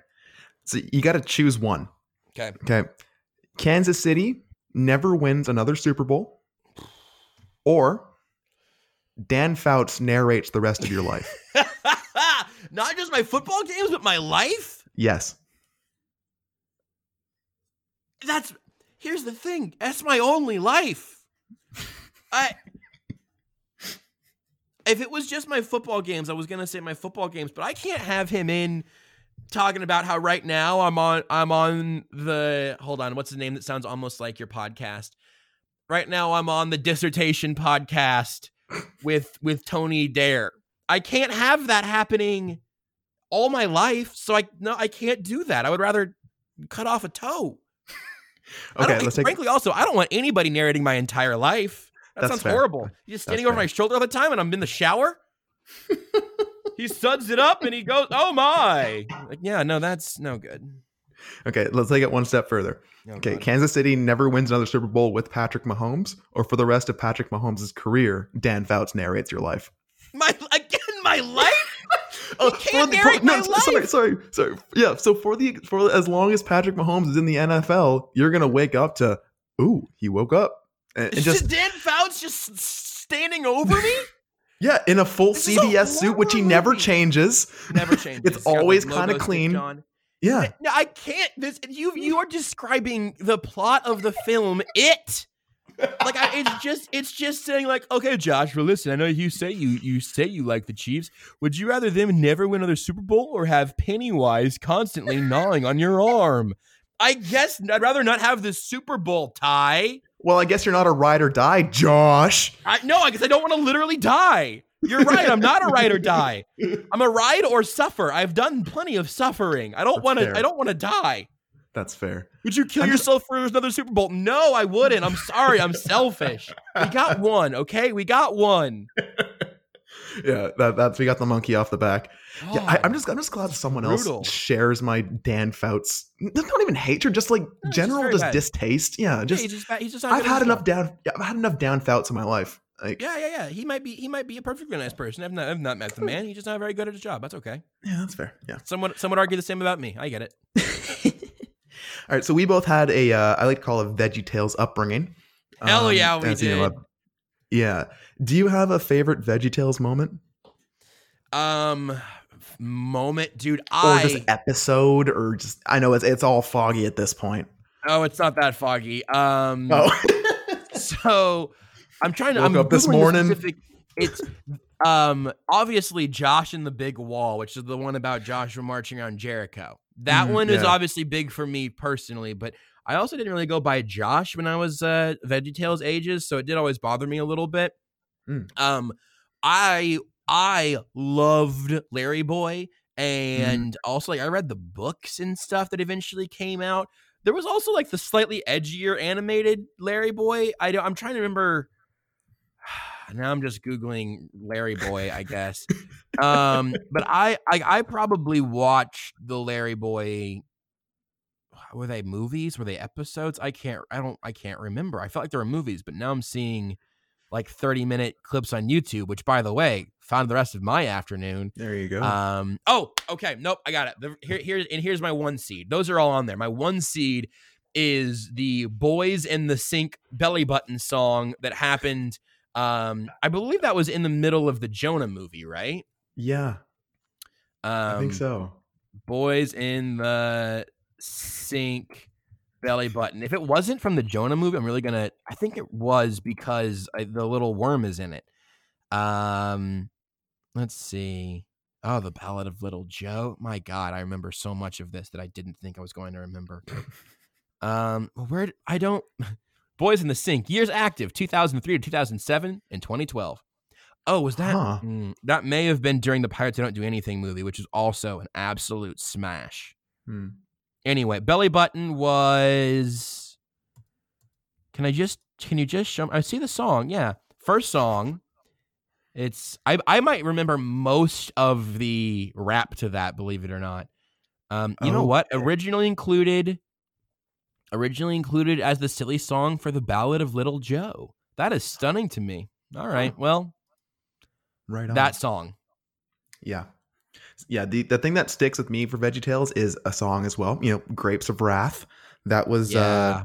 So you got to choose one. okay Okay. Kansas City never wins another Super Bowl, or Dan Fouts narrates the rest of your life. not just my football games but my life Yes. that's here's the thing that's my only life i if it was just my football games i was gonna say my football games but i can't have him in talking about how right now i'm on i'm on the hold on what's the name that sounds almost like your podcast right now i'm on the dissertation podcast with with tony dare i can't have that happening all my life so i no i can't do that i would rather cut off a toe Okay, let's take frankly, also, I don't want anybody narrating my entire life. That That's sounds fair. horrible. He's just standing That's over my shoulder all the time, and I'm in the shower. he suds it up, and he goes, "Oh my!" Like, yeah, no, that's no good. Okay, let's take it one step further. Oh, Okay, God. Kansas City never wins another Super Bowl with Patrick Mahomes, or for the rest of Patrick Mahomes' career, Dan Fouts narrates your life. my again, my life. Uh, can't for the- for- no, Sorry, sorry, sorry. Yeah, so for the for as long as Patrick Mahomes is in the NFL, you're gonna wake up to, ooh, he woke up, and, and Is just Dan Fouts just standing over me? Yeah, in a full This is a CBS suit, which he never movie. changes. Never changes. It's the always kinda clean. on. Yeah, No, I can't. This you you are describing the plot of the film. It like I, it's just it's just saying like okay, Josh. Well, listen, I know you say you you say you like the Chiefs. Would you rather them never win another Super Bowl or have Pennywise constantly gnawing on your arm? I guess I'd rather not have the Super Bowl tie. Well, I guess you're not a ride or die, Josh. I no, I guess I don't want to literally die. You're right. I'm not a ride or die. I'm a ride or suffer. I've done plenty of suffering. I don't want to. I don't want to die. That's fair. Would you kill I'm just- yourself for another Super Bowl? No, I wouldn't. I'm sorry. I'm selfish. We got one, okay? We got one. Yeah, that, that's we got the monkey off the back. Yeah, I, I'm just I'm just glad someone Brutal. else shares my Dan Fouts. Not even hatred, just like just general very just distaste. Yeah, Yeah, just he's just, he's just I've had enough job. down. Yeah, I've had enough down Fouts in my life. Like, Yeah, yeah, yeah. He might be. He might be a perfectly nice person. I've not, I've not met the man. He's just not very good at his job. That's okay. yeah, that's fair. Yeah. Someone, some would argue the same about me. I get it. All right, so we both had a uh, I like to call it Veggie Tales upbringing. Hell yeah, we as you did. Yeah. Do you have a favorite Veggie Tales moment, Um, moment, dude. I or just episode, or just I know it's it's all foggy at this point. oh, it's not that foggy. Um, Oh, so I'm trying to. Woke I'm up this Googling morning. specific- it's um obviously Josh and the Big Wall, which is the one about Joshua marching around Jericho. That Mhm, one is obviously big for me personally, but I also didn't really go by Josh when I was uh VeggieTales ages, so it did always bother me a little bit. Mm. Um, I I loved Larry Boy, and also like I read the books and stuff that eventually came out. There was also like the slightly edgier animated Larry Boy. I don't, I'm trying to remember. Now I'm just googling Larry Boy, I guess. um, but I, I I probably watched the Larry Boy. Were they movies? Were they episodes? I can't. I don't. I can't remember. I felt like there were movies, but now I'm seeing like 30 minute clips on YouTube. Which, by the way, found the rest of my afternoon. There you go. Um. Oh, okay. Nope. I got it. The, here, here's and here's my one seed. Those are all on there. My one seed is the "Boys in the Sink" belly button song that happened. Um, I believe that was in the middle of the Jonah movie, right? yeah, Um, I think so. Boys in the Sink belly button. If it wasn't from the Jonah movie, I'm really gonna. I think it was because I, the little worm is in it. Um, let's see. Oh, the Ballad of Little Joe. My God, I remember so much of this that I didn't think I was going to remember. um, where I don't. Boys in the Sink. Years active: 2003 to 2007 and 2012. Oh, was that? Huh. Mm, that may have been during the Pirates Don't Do Anything movie, which is also an absolute smash. Hmm. Anyway, Belly Button was. Can I just? Can you just show? Me? I see the song. Yeah, first song. It's I I might remember most of the rap to that. Believe it or not. Um, you know what? Okay. Originally included. Originally included as the silly song for the Ballad of Little Joe. That is stunning to me. All right, well, Right on. that song. Yeah. Yeah, the, the thing that sticks with me for VeggieTales is a song as well. You know, Grapes of Wrath. That was Yeah. uh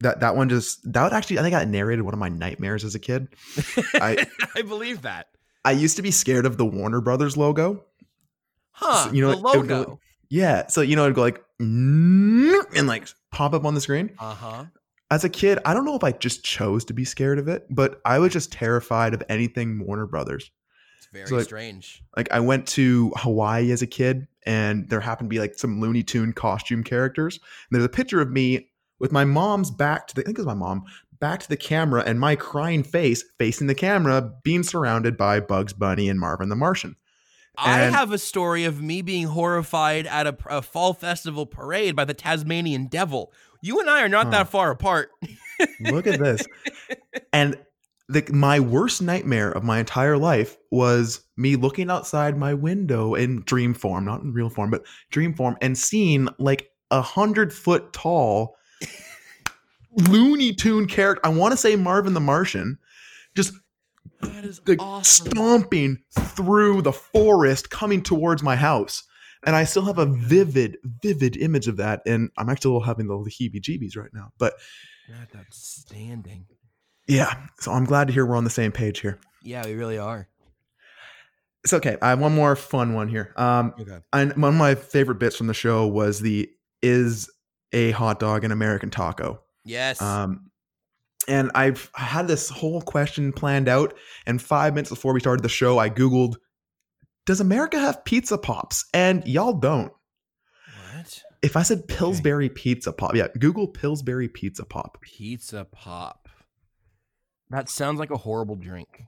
that that one just that would actually I think I narrated one of my nightmares as a kid. I- I believe that. I used to be scared of the Warner Brothers logo. Huh? you know, the would go- logo. Yeah, so you know it'd go like and like pop up on the screen. Uh huh. As a kid, I don't know if I just chose to be scared of it, but I was just terrified of anything Warner Brothers. Very So, like, strange. like I went to Hawaii as a kid and there happened to be like some Looney Tune costume characters. And there's a picture of me with my mom's back to the I think it was my mom, back to the camera and my crying face facing the camera being surrounded by Bugs Bunny and Marvin the Martian. I have a story of me being horrified at a, a fall festival parade by the Tasmanian devil. You and I are not Huh. that far apart. Look at this. And the, my worst nightmare of my entire life was me looking outside my window in dream form, not in real form, but dream form, and seeing like a hundred foot tall Looney Tune character. I want to say Marvin the Martian, just That is like awesome. stomping through the forest, coming towards my house. And I still have a vivid, vivid image of that. And I'm actually having the heebie-jeebies right now. But That's outstanding. Yeah, so I'm glad to hear we're on the same page here. Yeah, we really are. It's okay. I have one more fun one here. Um, Okay. and one of my favorite bits from the show was the is a hot dog an American taco. Yes. Um, and I've had this whole question planned out. And five minutes before we started the show, I googled, "Does America have pizza pops?" And y'all don't. what? If I said Pillsbury pizza pop, yeah, Google Pillsbury pizza pop. Pizza pop. That sounds like a horrible drink.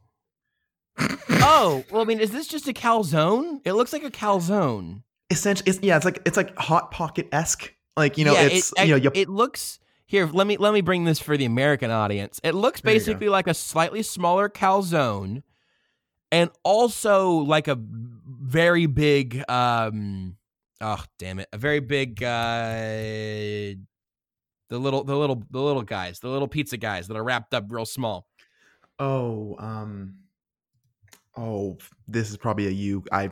oh, well, I mean, is this just a calzone? It looks like a calzone. Essentially, it's, yeah, it's like it's like hot pocket esque. Like you know, yeah, it's it, you know, you, it looks here. Let me let me bring this for the American audience. It looks There basically like a slightly smaller calzone, and also like a very big. um Oh damn it! A very big. uh The little, the little, the little guys, the little pizza guys that are wrapped up real small. Oh, um, oh, this is probably a you. I,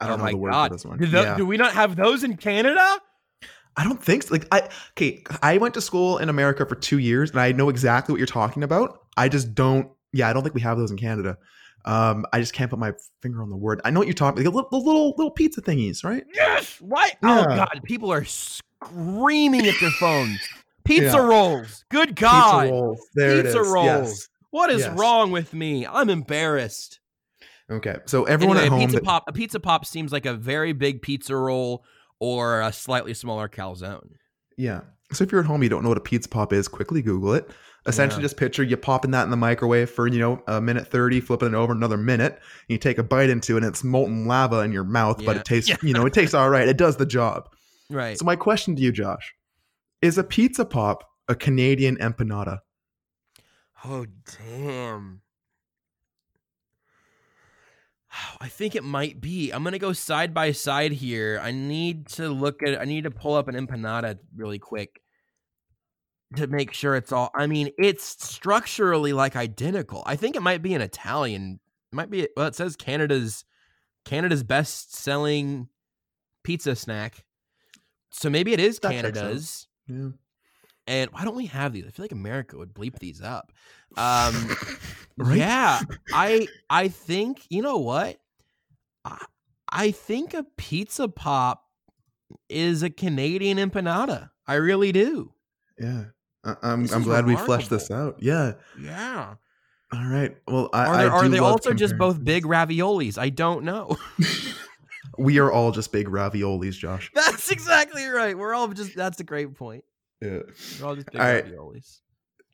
I don't oh know the word god! for this one. Do, tho- yeah. do we not have those in Canada? I don't think so. Like I, okay, I went to school in America for two years, and I know exactly what you're talking about. I just don't. Yeah, I don't think we have those in Canada. Um, I just can't put my finger on the word. I know what you're talking. Like, the little, little little pizza thingies, right? Yes. What? Oh god! People are screaming at their phones. Pizza Yeah. rolls. Good God. Pizza rolls. There it Pizza is. rolls. Yes. What is Yes. wrong with me? I'm embarrassed. Okay, so everyone anyway, at a home. pizza that- pop. A pizza pop seems like a very big pizza roll or a slightly smaller calzone. Yeah. So if you're at home, you don't know what a pizza pop is, quickly Google it. Essentially, Yeah. just picture you popping that in the microwave for you know a minute thirty, flipping it over another minute. And you take a bite into it, and it's molten lava in your mouth, but it tastes Yeah. you know it tastes all right. It does the job. Right. So my question to you, Josh, is a pizza pop a Canadian empanada? Oh damn. I think it might be. I'm gonna go side by side here. I need to look at. I need to pull up an empanada really quick to make sure it's all. I mean, it's structurally like identical. I think it might be an Italian. It might be. Well, it says Canada's Canada's best selling pizza snack. So maybe it is That. Canada's. Yeah. And why don't we have these? I feel like America would bleep these up. Um, Right? Yeah, I I think you know what, I, I think a pizza pop is a Canadian empanada. I really do. Yeah. I- I'm This I'm is glad we fleshed this out. Yeah. Yeah. All right. Well, I, Are, there, I are they also just both big raviolis? I don't know. We are all just big raviolis, Josh. that's exactly right. We're all just. That's a great point. Yeah. We're all just big All right. raviolis.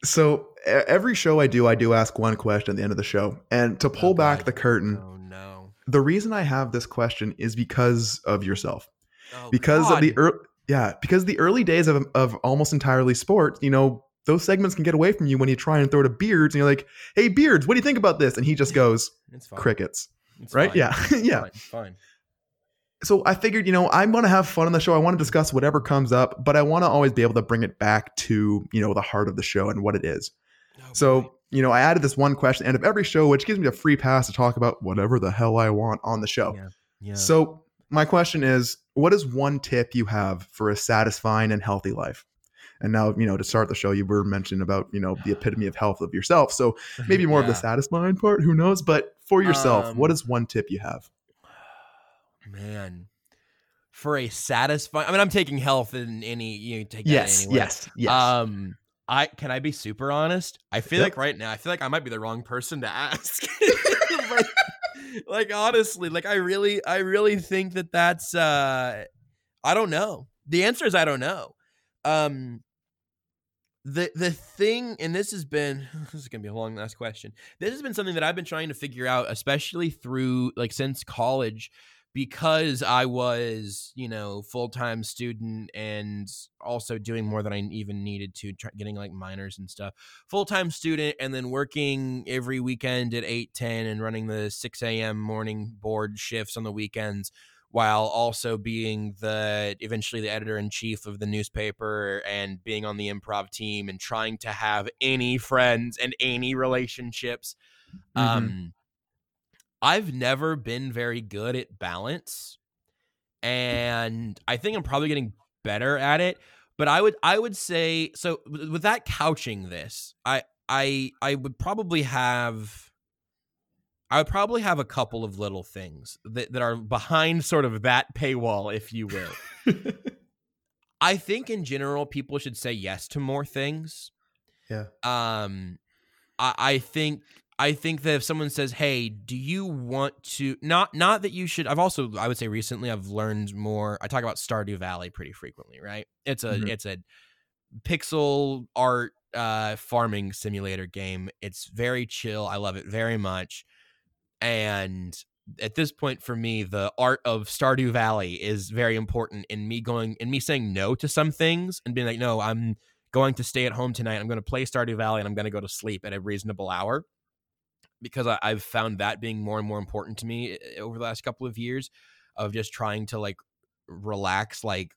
So every show I do, I do ask one question at the end of the show, and to pull Oh, back God. the curtain, Oh no. the reason I have this question is because of yourself. Oh, because of the early, yeah because the early days of, of almost entirely sport you know those segments can get away from you when you try and throw to beards and you're like hey beards what do you think about this and he just goes It's fine. crickets It's right fine. yeah yeah Fine. Fine. So i figured you know i'm going to have fun on the show i want to discuss whatever comes up but i want to always be able to bring it back to you know the heart of the show and what it is Oh, boy. so you know i added this one question at the end of every show which gives me a free pass to talk about whatever the hell i want on the show Yeah. Yeah. So, my question is what is one tip you have for a satisfying and healthy life? And now, you know, to start the show, you were mentioning about, you know, the epitome of health of yourself. So maybe more of the satisfying part, who knows? But for yourself, Um, what is one tip you have? Man, for a satisfying. I mean, I'm taking health in any. You take that anywhere. yes, yes. Um, I can I be super honest? I feel Yep. like right now, I feel like I might be the wrong person to ask. like, like honestly, like I really, I really think that that's. uh I don't know. The answer is I don't know. Um. The the thing, and this has been this is gonna be a long last question. This has been something that I've been trying to figure out, especially through like since college, because I was, you know, full time student and also doing more than I even needed to, try, getting like minors and stuff. Full time student and then working every weekend at eight ten and running the six a.m. morning board shifts on the weekends, while also being the eventually the editor in chief of the newspaper and being on the improv team and trying to have any friends and any relationships. Mhm. Um, I've never been very good at balance, and I think I'm probably getting better at it. But I would I would say so with that couching this, I I I would probably have I would probably have a couple of little things that, that are behind sort of that paywall, if you will. I think in general people should say yes to more things. Yeah. Um I, I think I think that if someone says, "Hey, do you want to?" Not not that you should. I've also I would say recently I've learned more. I talk about Stardew Valley pretty frequently, right? It's a Mhm. it's a pixel art uh, farming simulator game. It's very chill. I love it very much. And at this point for me, the art of Stardew Valley is very important in me going and me saying no to some things and being like, no, I'm going to stay at home tonight. I'm going to play Stardew Valley and I'm going to go to sleep at a reasonable hour because I, I've found that being more and more important to me eh, over the last couple of years of just trying to like relax like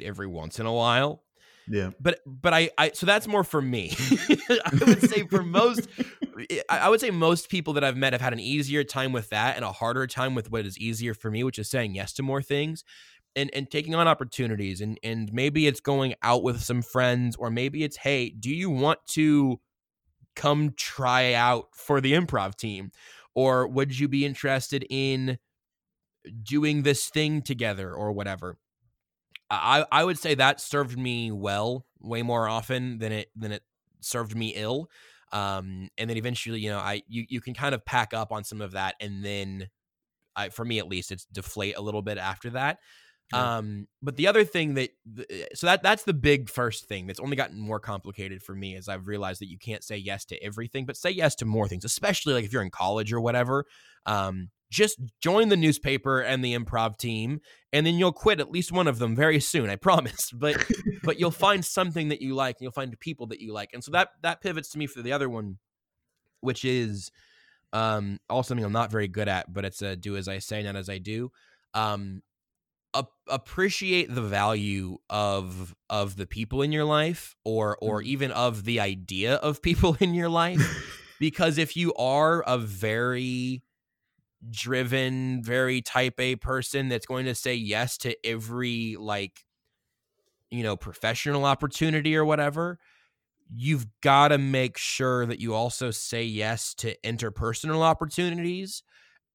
every once in a while yeah. but but I, I so that's more for me i would say for most I I would say most people that I've met have had an easier time with that and a harder time with what is easier for me, which is saying yes to more things and and taking on opportunities and and maybe it's going out with some friends or maybe it's hey, do you want to come try out for the improv team? Or would you be interested in doing this thing together or whatever? I I would say that served me well way more often than it than it served me ill. Um and then eventually you know i you, you can kind of pack up on some of that and then i for me at least it's deflate a little bit after that Yeah. um but the other thing that so that that's the big first thing that's only gotten more complicated for me is i've realized that you can't say yes to everything but say yes to more things especially like if you're in college or whatever um just join the newspaper and the improv team and then you'll quit at least one of them very soon i promise but but you'll find something that you like and you'll find people that you like and so that that pivots to me for the other one which is Um, also something I'm not very good at, but it's a do as I say, not as I do. Um, ap- appreciate the value of of the people in your life, or or Mhm. even of the idea of people in your life, because if you are a very driven, very type A person that's going to say yes to every like you know professional opportunity or whatever you've got to make sure that you also say yes to interpersonal opportunities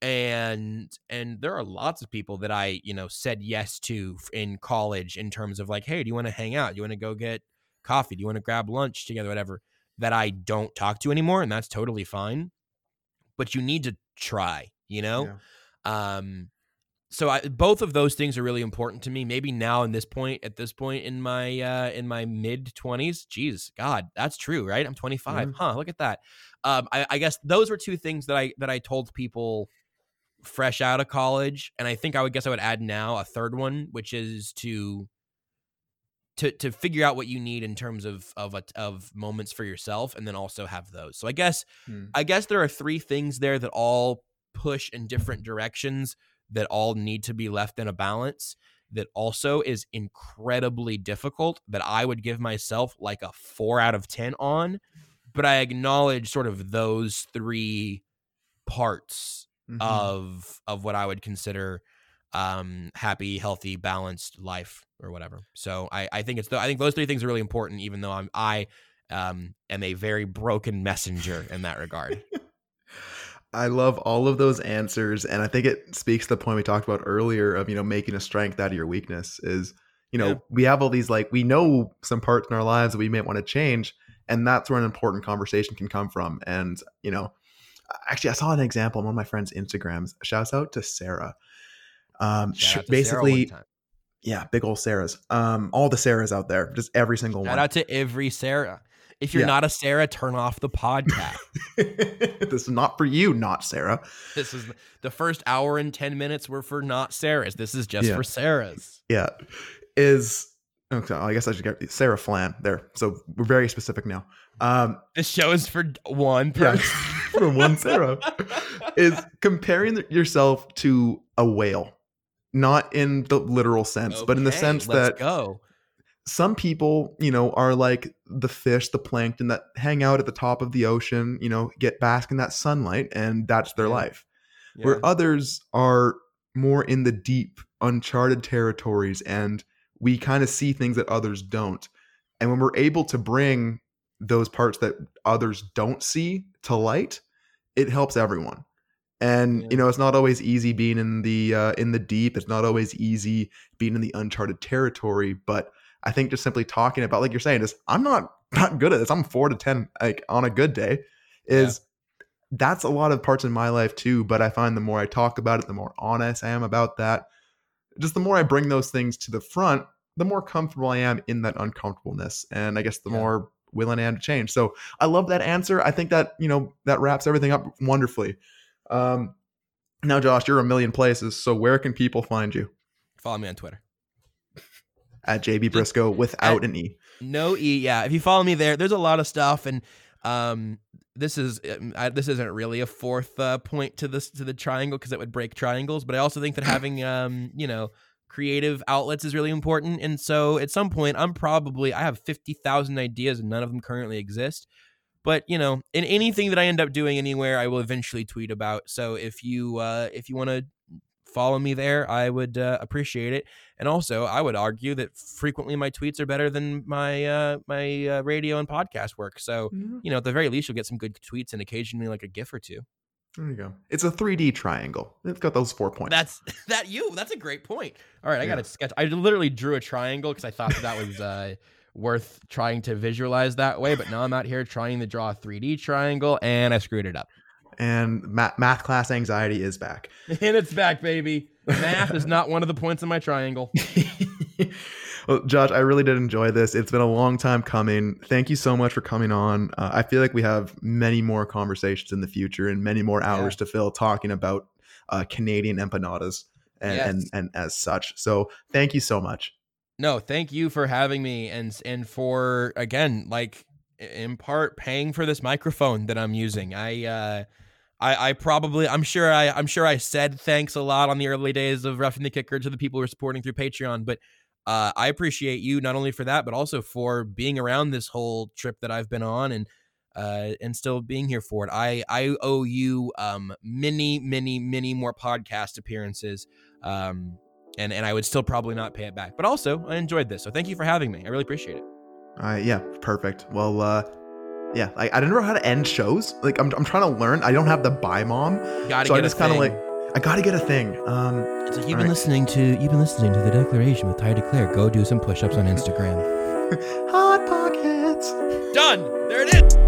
and and there are lots of people that i you know said yes to in college in terms of like hey do you want to hang out? Do you want to go get coffee? Do you want to grab lunch together whatever? that i don't talk to anymore and that's totally fine but you need to try you know? Yeah. um so I, both of those things are really important to me maybe now in this point at this point in my uh in my mid 20s jeez god that's true right? I'm 25 Mhm. huh look at that. Um I, I guess those were two things that i that i told people fresh out of college and i think i would guess i would add now a third one which is to to to figure out what you need in terms of of a, of moments for yourself and then also have those so i guess Hmm. I guess there are three things there that all push in different directions that all need to be left in a balance that also is incredibly difficult that I would give myself like a 4 out of 10 on but I acknowledge sort of those three parts Mhm. of of what I would consider um happy healthy balanced life or whatever so i i think it's i think those three things are really important even though i'm i um am a very broken messenger in that regard I love all of those answers, and I think it speaks to the point we talked about earlier of you know making a strength out of your weakness. Is you know Yeah. we have all these like we know some parts in our lives that we may want to change, and that's where an important conversation can come from. And you know, actually, I saw an example on one of my friends' Instagrams. Shouts out to Sarah. Um, sh- Shout out to Sarah basically, time. yeah, big old Sarahs. Um, all the Sarahs out there, just every single shout one. Shout out to every sarah if you're Yeah. not a sarah turn off the podcast this is not for you, not Sarah. this is the first hour and 10 minutes were for not sarah's this is just Yeah. for sarah's Yeah, is okay. I guess I should get Sarah Flan there. So we're very specific now. Um, this show is for one yeah, person from one Sarah is comparing yourself to a whale, not in the literal sense, but in the sense let's that go some people, you know, are like the fish, the plankton that hang out at the top of the ocean, you know, get bask in that sunlight, and that's their Yeah. life. Yeah. where others are more in the deep, uncharted territories, and we kind of see things that others don't. And when we're able to bring those parts that others don't see to light, it helps everyone. And Yeah. you know, it's not always easy being in the uh, in the deep. It's not always easy being in the uncharted territory. But I think just simply talking about, like you're saying, is I'm not not good at this. I'm four to ten, like on a good day. Is that's a lot of parts in my life too. But I find the more I talk about it, the more honest I am about that. Just the more I bring those things to the front, the more comfortable I am in that uncomfortableness. And I guess the Yeah. more willing I am to change. So I love that answer. I think that, you know, that wraps everything up wonderfully. Um, now, Josh, you're a million places. So where can people find you? follow me on twitter At JB Brisco without an E. No E. Yeah, if you follow me there, there's a lot of stuff, and um, this is um, I, this isn't really a fourth uh, point to this to the triangle because it would break triangles. But I also think that having um, you know, creative outlets is really important. And so at some point, I'm probably I have fifty thousand ideas, and none of them currently exist. But you know, in anything that I end up doing anywhere, I will eventually tweet about. So if you uh, if you want to follow me there, I would uh, appreciate it. And also, I would argue that frequently my tweets are better than my uh, my uh, radio and podcast work. So you know, at the very least, you'll get some good tweets and occasionally like a GIF or two. There you go. It's a 3D triangle. It's got those four points. That's that you. That's a great point. All right, I got Yeah. to sketch. I literally drew a triangle because I thought that, that was uh, worth trying to visualize that way. But now I'm out here trying to draw a 3D triangle, and I screwed it up. and ma- math class anxiety is back. And it's back, baby. Math is not one of the points in my triangle. well, Josh, I really did enjoy this. It's been a long time coming. Thank you so much for coming on. Uh, I feel like we have many more conversations in the future and many more hours to fill talking about uh, Canadian empanadas and, Yes. and and as such. So thank you so much. No, thank you for having me and and for again like in part paying for this microphone that I'm using. I uh I, I probably I'm sure I I'm sure I said thanks a lot on the early days of roughing the kicker to the people who are supporting through Patreon, but uh, I appreciate you not only for that but also for being around this whole trip that I've been on and uh, and still being here for it. I I owe you um, many many many more podcast appearances. Um, and and I would still probably not pay it back. But also, I enjoyed this, so thank you for having me. I really appreciate it. All right, yeah, perfect. Well, uh, yeah, I, I don't know how to end shows. Like, I'm, I'm trying to learn. I don't have the bye mom, Gotta so I get a just kind of like, I gotta get a thing. Um, It's like you've been right. listening to you've been listening to the Declaration with Ty Declare. Go do some push-ups on Instagram. hot pockets. Done. There it is.